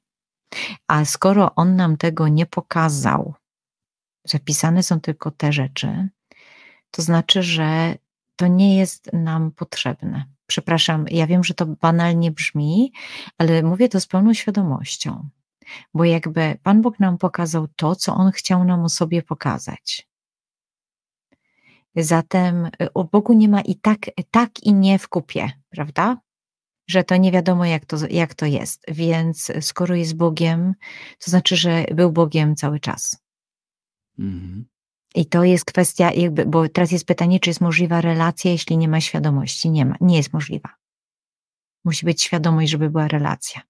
A skoro On nam tego nie pokazał, zapisane są tylko te rzeczy, to znaczy, że to nie jest nam potrzebne przepraszam, ja wiem, że to banalnie brzmi, ale mówię to z pełną świadomością, bo jakby Pan Bóg nam pokazał to, co On chciał nam o sobie pokazać. Zatem y, o Bogu nie ma i tak, tak i nie w kupie, prawda? Że to nie wiadomo, jak to, jak to jest. Więc skoro jest Bogiem, to znaczy, że był Bogiem cały czas. Mhm. I to jest kwestia, jakby, bo teraz jest pytanie, czy jest możliwa relacja, jeśli nie ma świadomości. Nie ma, nie jest możliwa. Musi być świadomość, żeby była relacja.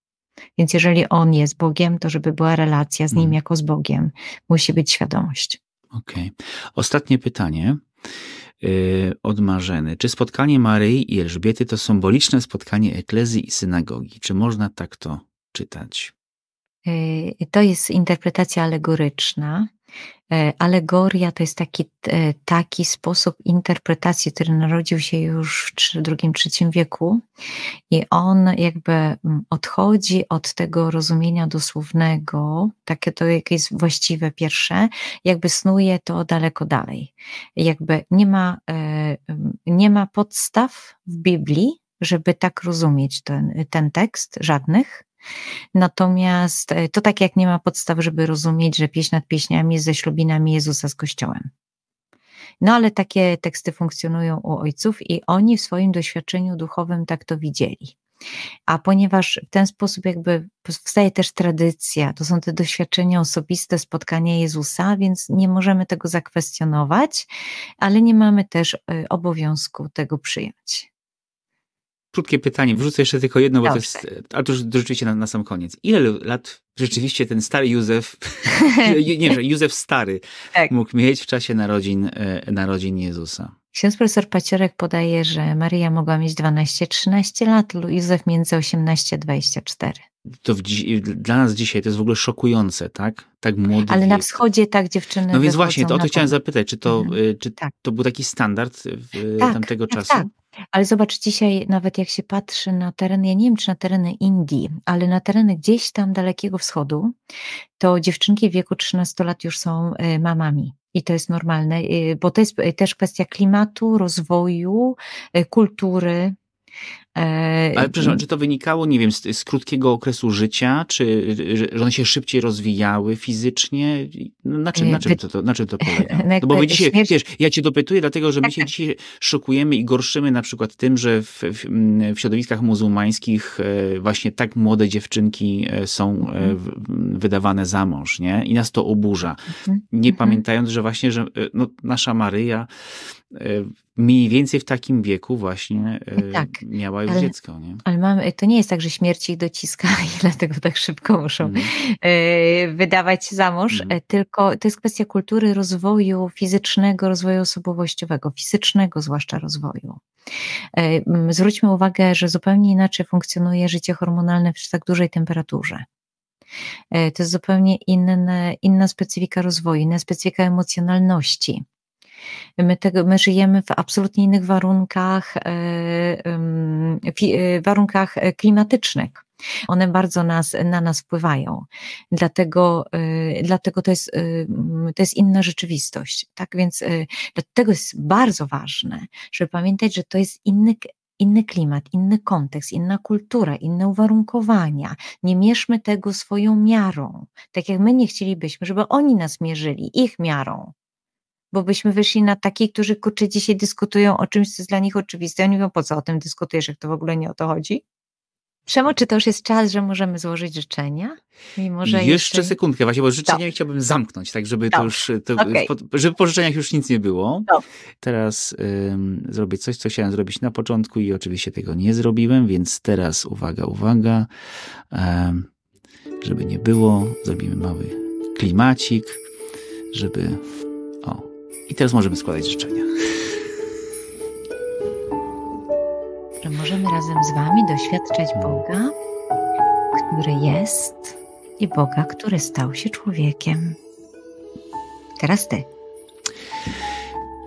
Więc jeżeli on jest Bogiem, to żeby była relacja z nim hmm. jako z Bogiem, musi być świadomość. Okej. Okay. Ostatnie pytanie yy, od Marzeny. Czy spotkanie Maryi i Elżbiety to symboliczne spotkanie eklezji i synagogi? Czy można tak to czytać? Yy, to jest interpretacja alegoryczna. E, alegoria to jest taki, e, taki sposób interpretacji, który narodził się już w II-III wieku i on jakby mm, odchodzi od tego rozumienia dosłownego, takie to jakieś właściwe pierwsze, jakby snuje to daleko dalej. Jakby nie ma, e, nie ma podstaw w Biblii, żeby tak rozumieć ten, ten tekst, żadnych, Natomiast e, to tak jak nie ma podstaw, żeby rozumieć, że pieśń nad pieśniami jest ze ślubinami Jezusa z Kościołem. No ale takie teksty funkcjonują u ojców i oni w swoim doświadczeniu duchowym tak to widzieli. A ponieważ w ten sposób jakby powstaje też tradycja, to są te doświadczenia osobiste, spotkania Jezusa, więc nie możemy tego zakwestionować, ale nie mamy też e, obowiązku tego przyjąć. Krótkie pytanie, wrzucę jeszcze tylko jedno, bo Dobrze. to jest, a to już rzeczywiście na, na sam koniec. Ile lat rzeczywiście ten stary Józef, nie, że Józef stary, tak. mógł mieć w czasie narodzin, e, narodzin Jezusa? Ksiądz profesor Paciorek podaje, że Maryja mogła mieć 12-13 lat, Józef między 18 a 24 to w, dla nas dzisiaj to jest w ogóle szokujące, tak? Tak młody Ale wiek. na wschodzie tak dziewczyny No więc właśnie, to o to chciałem zapytać, czy to, mhm. Y, czy tak. to był taki standard w tak, tamtego tak, czasu? Tak. Ale zobacz, dzisiaj nawet jak się patrzy na tereny, ja nie wiem czy na tereny Indii, ale na tereny gdzieś tam dalekiego wschodu, to dziewczynki w wieku 13 lat już są y, mamami. I to jest normalne, y, bo to jest też kwestia klimatu, rozwoju, kultury, Ale przepraszam, czy to wynikało, nie wiem, z, z, krótkiego okresu życia, czy że one się szybciej rozwijały fizycznie? No, na czym, na czym, to, to, na czym to polega? No bo my dzisiaj, wiesz, ja cię dopytuję, dlatego, że my tak, się tak. dzisiaj szokujemy i gorszymy na przykład tym, że w, w, w środowiskach muzułmańskich e, właśnie tak młode dziewczynki e, są mhm. wydawane za mąż, nie? I nas to oburza. Mhm. Nie mhm. pamiętając, że właśnie, że no, nasza Maryja mniej więcej w takim wieku właśnie tak, miała już ale, dziecko. Nie? Ale mamy, to nie jest tak, że śmierć ich dociska i dlatego tak szybko muszą mm. wydawać za mąż, mm. tylko to jest kwestia kultury, rozwoju fizycznego, rozwoju osobowościowego, fizycznego zwłaszcza rozwoju. E, zwróćmy uwagę, że zupełnie inaczej funkcjonuje życie hormonalne przy tak dużej temperaturze. To jest zupełnie inne, inna specyfika rozwoju, inna specyfika emocjonalności. My, tego, my żyjemy w absolutnie innych warunkach, e, e, warunkach klimatycznych. One bardzo nas, na nas wpływają. Dlatego, e, dlatego to, jest, to jest inna rzeczywistość. Tak więc dlatego jest bardzo ważne, żeby pamiętać, że to jest inny, inny klimat, inny kontekst, inna kultura, inne uwarunkowania. Nie mierzmy tego swoją miarą, tak jak my nie chcielibyśmy, żeby oni nas mierzyli ich miarą bo byśmy wyszli na takich, którzy kurczę dzisiaj dyskutują o czymś, co jest dla nich oczywiste. Oni mówią, po co o tym dyskutujesz, jak to w ogóle nie o to chodzi? Przemo, czy to już jest czas, że możemy złożyć życzenia? Mimo, że jeszcze, jeszcze sekundkę, właśnie, bo życzenia chciałbym zamknąć, tak żeby to już, to, okay. żeby po życzeniach już nic nie było. Teraz um, zrobię coś, co chciałem zrobić na początku i oczywiście tego nie zrobiłem, więc teraz uwaga, uwaga, um, żeby nie było, zrobimy mały klimacik, żeby i teraz możemy składać życzenia. Że możemy razem z Wami doświadczać Boga, który jest i Boga, który stał się człowiekiem. Teraz Ty.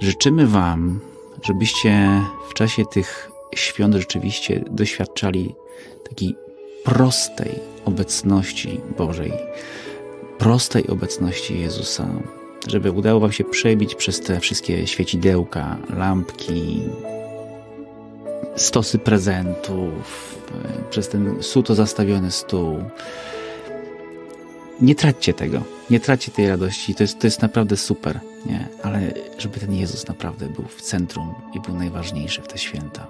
Życzymy Wam, żebyście w czasie tych świąt rzeczywiście doświadczali takiej prostej obecności Bożej, prostej obecności Jezusa, żeby udało Wam się przebić przez te wszystkie świecidełka, lampki, stosy prezentów, przez ten suto zastawiony stół. Nie traćcie tego, nie traćcie tej radości, to jest, to jest naprawdę super, nie? ale żeby ten Jezus naprawdę był w centrum i był najważniejszy w te święta.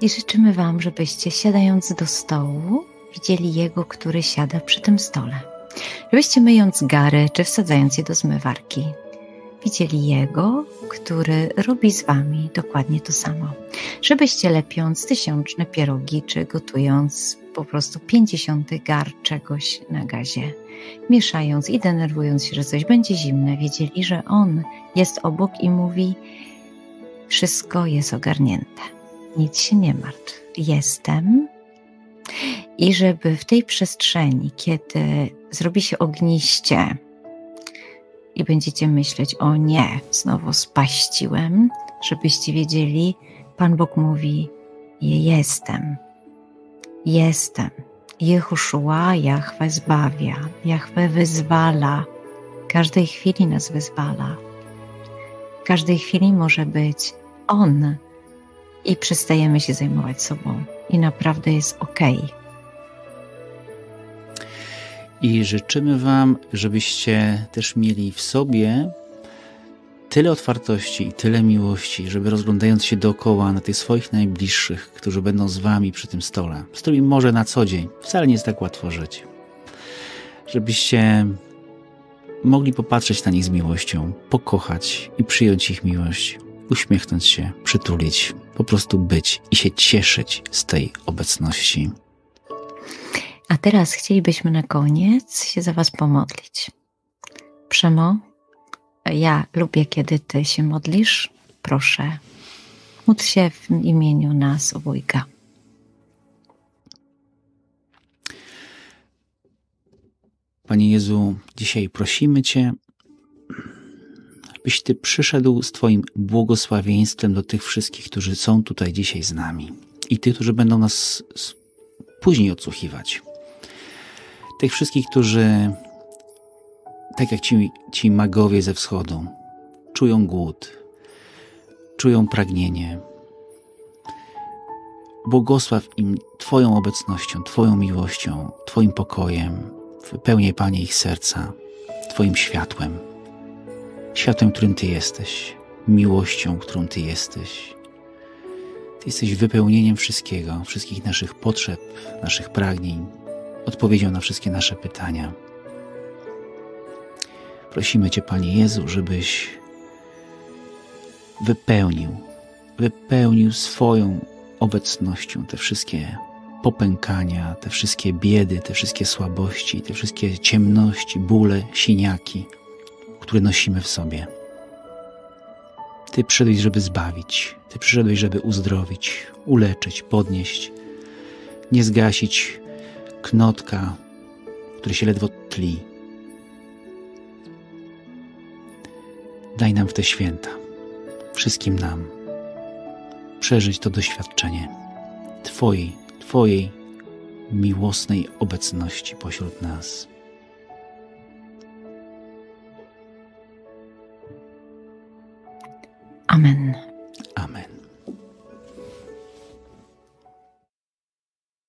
I życzymy Wam, żebyście siadając do stołu widzieli Jego, który siada przy tym stole żebyście myjąc gary czy wsadzając je do zmywarki, widzieli Jego, który robi z Wami dokładnie to samo. Żebyście lepiąc tysiączne pierogi, czy gotując po prostu pięćdziesiąty gar czegoś na gazie, mieszając i denerwując się, że coś będzie zimne, wiedzieli, że On jest obok i mówi: Wszystko jest ogarnięte, nic się nie martw. Jestem, i żeby w tej przestrzeni, kiedy zrobi się ogniście i będziecie myśleć, o nie, znowu spaściłem, żebyście wiedzieli, Pan Bóg mówi, jestem, jestem. Jehoszua, Jahwe zbawia, Jahwe wyzwala, każdej chwili nas wyzwala. W każdej chwili może być On i przestajemy się zajmować sobą i naprawdę jest ok. I życzymy Wam, żebyście też mieli w sobie tyle otwartości i tyle miłości, żeby rozglądając się dookoła na tych swoich najbliższych, którzy będą z Wami przy tym stole, z którymi może na co dzień wcale nie jest tak łatwo żyć, żebyście mogli popatrzeć na nich z miłością, pokochać i przyjąć ich miłość uśmiechnąć się, przytulić, po prostu być i się cieszyć z tej obecności. A teraz chcielibyśmy na koniec się za Was pomodlić. Przemo, ja lubię, kiedy Ty się modlisz. Proszę, módl się w imieniu nas obojga. Panie Jezu, dzisiaj prosimy Cię, byś Ty przyszedł z Twoim błogosławieństwem do tych wszystkich, którzy są tutaj dzisiaj z nami i tych, którzy będą nas później odsłuchiwać. Tych wszystkich, którzy, tak jak ci, ci magowie ze wschodu, czują głód, czują pragnienie. Błogosław im Twoją obecnością, Twoją miłością, Twoim pokojem. Wypełniaj, Panie, ich serca Twoim światłem światłem, którym Ty jesteś, miłością, którą Ty jesteś. Ty jesteś wypełnieniem wszystkiego, wszystkich naszych potrzeb, naszych pragnień, odpowiedzią na wszystkie nasze pytania. Prosimy Cię, Panie Jezu, żebyś wypełnił, wypełnił swoją obecnością te wszystkie popękania, te wszystkie biedy, te wszystkie słabości, te wszystkie ciemności, bóle, siniaki które nosimy w sobie. Ty przyszedłeś, żeby zbawić, Ty przyszedłeś, żeby uzdrowić, uleczyć, podnieść, nie zgasić knotka, który się ledwo tli. Daj nam w te święta, wszystkim nam, przeżyć to doświadczenie Twojej, Twojej miłosnej obecności pośród nas. Amen. Amen.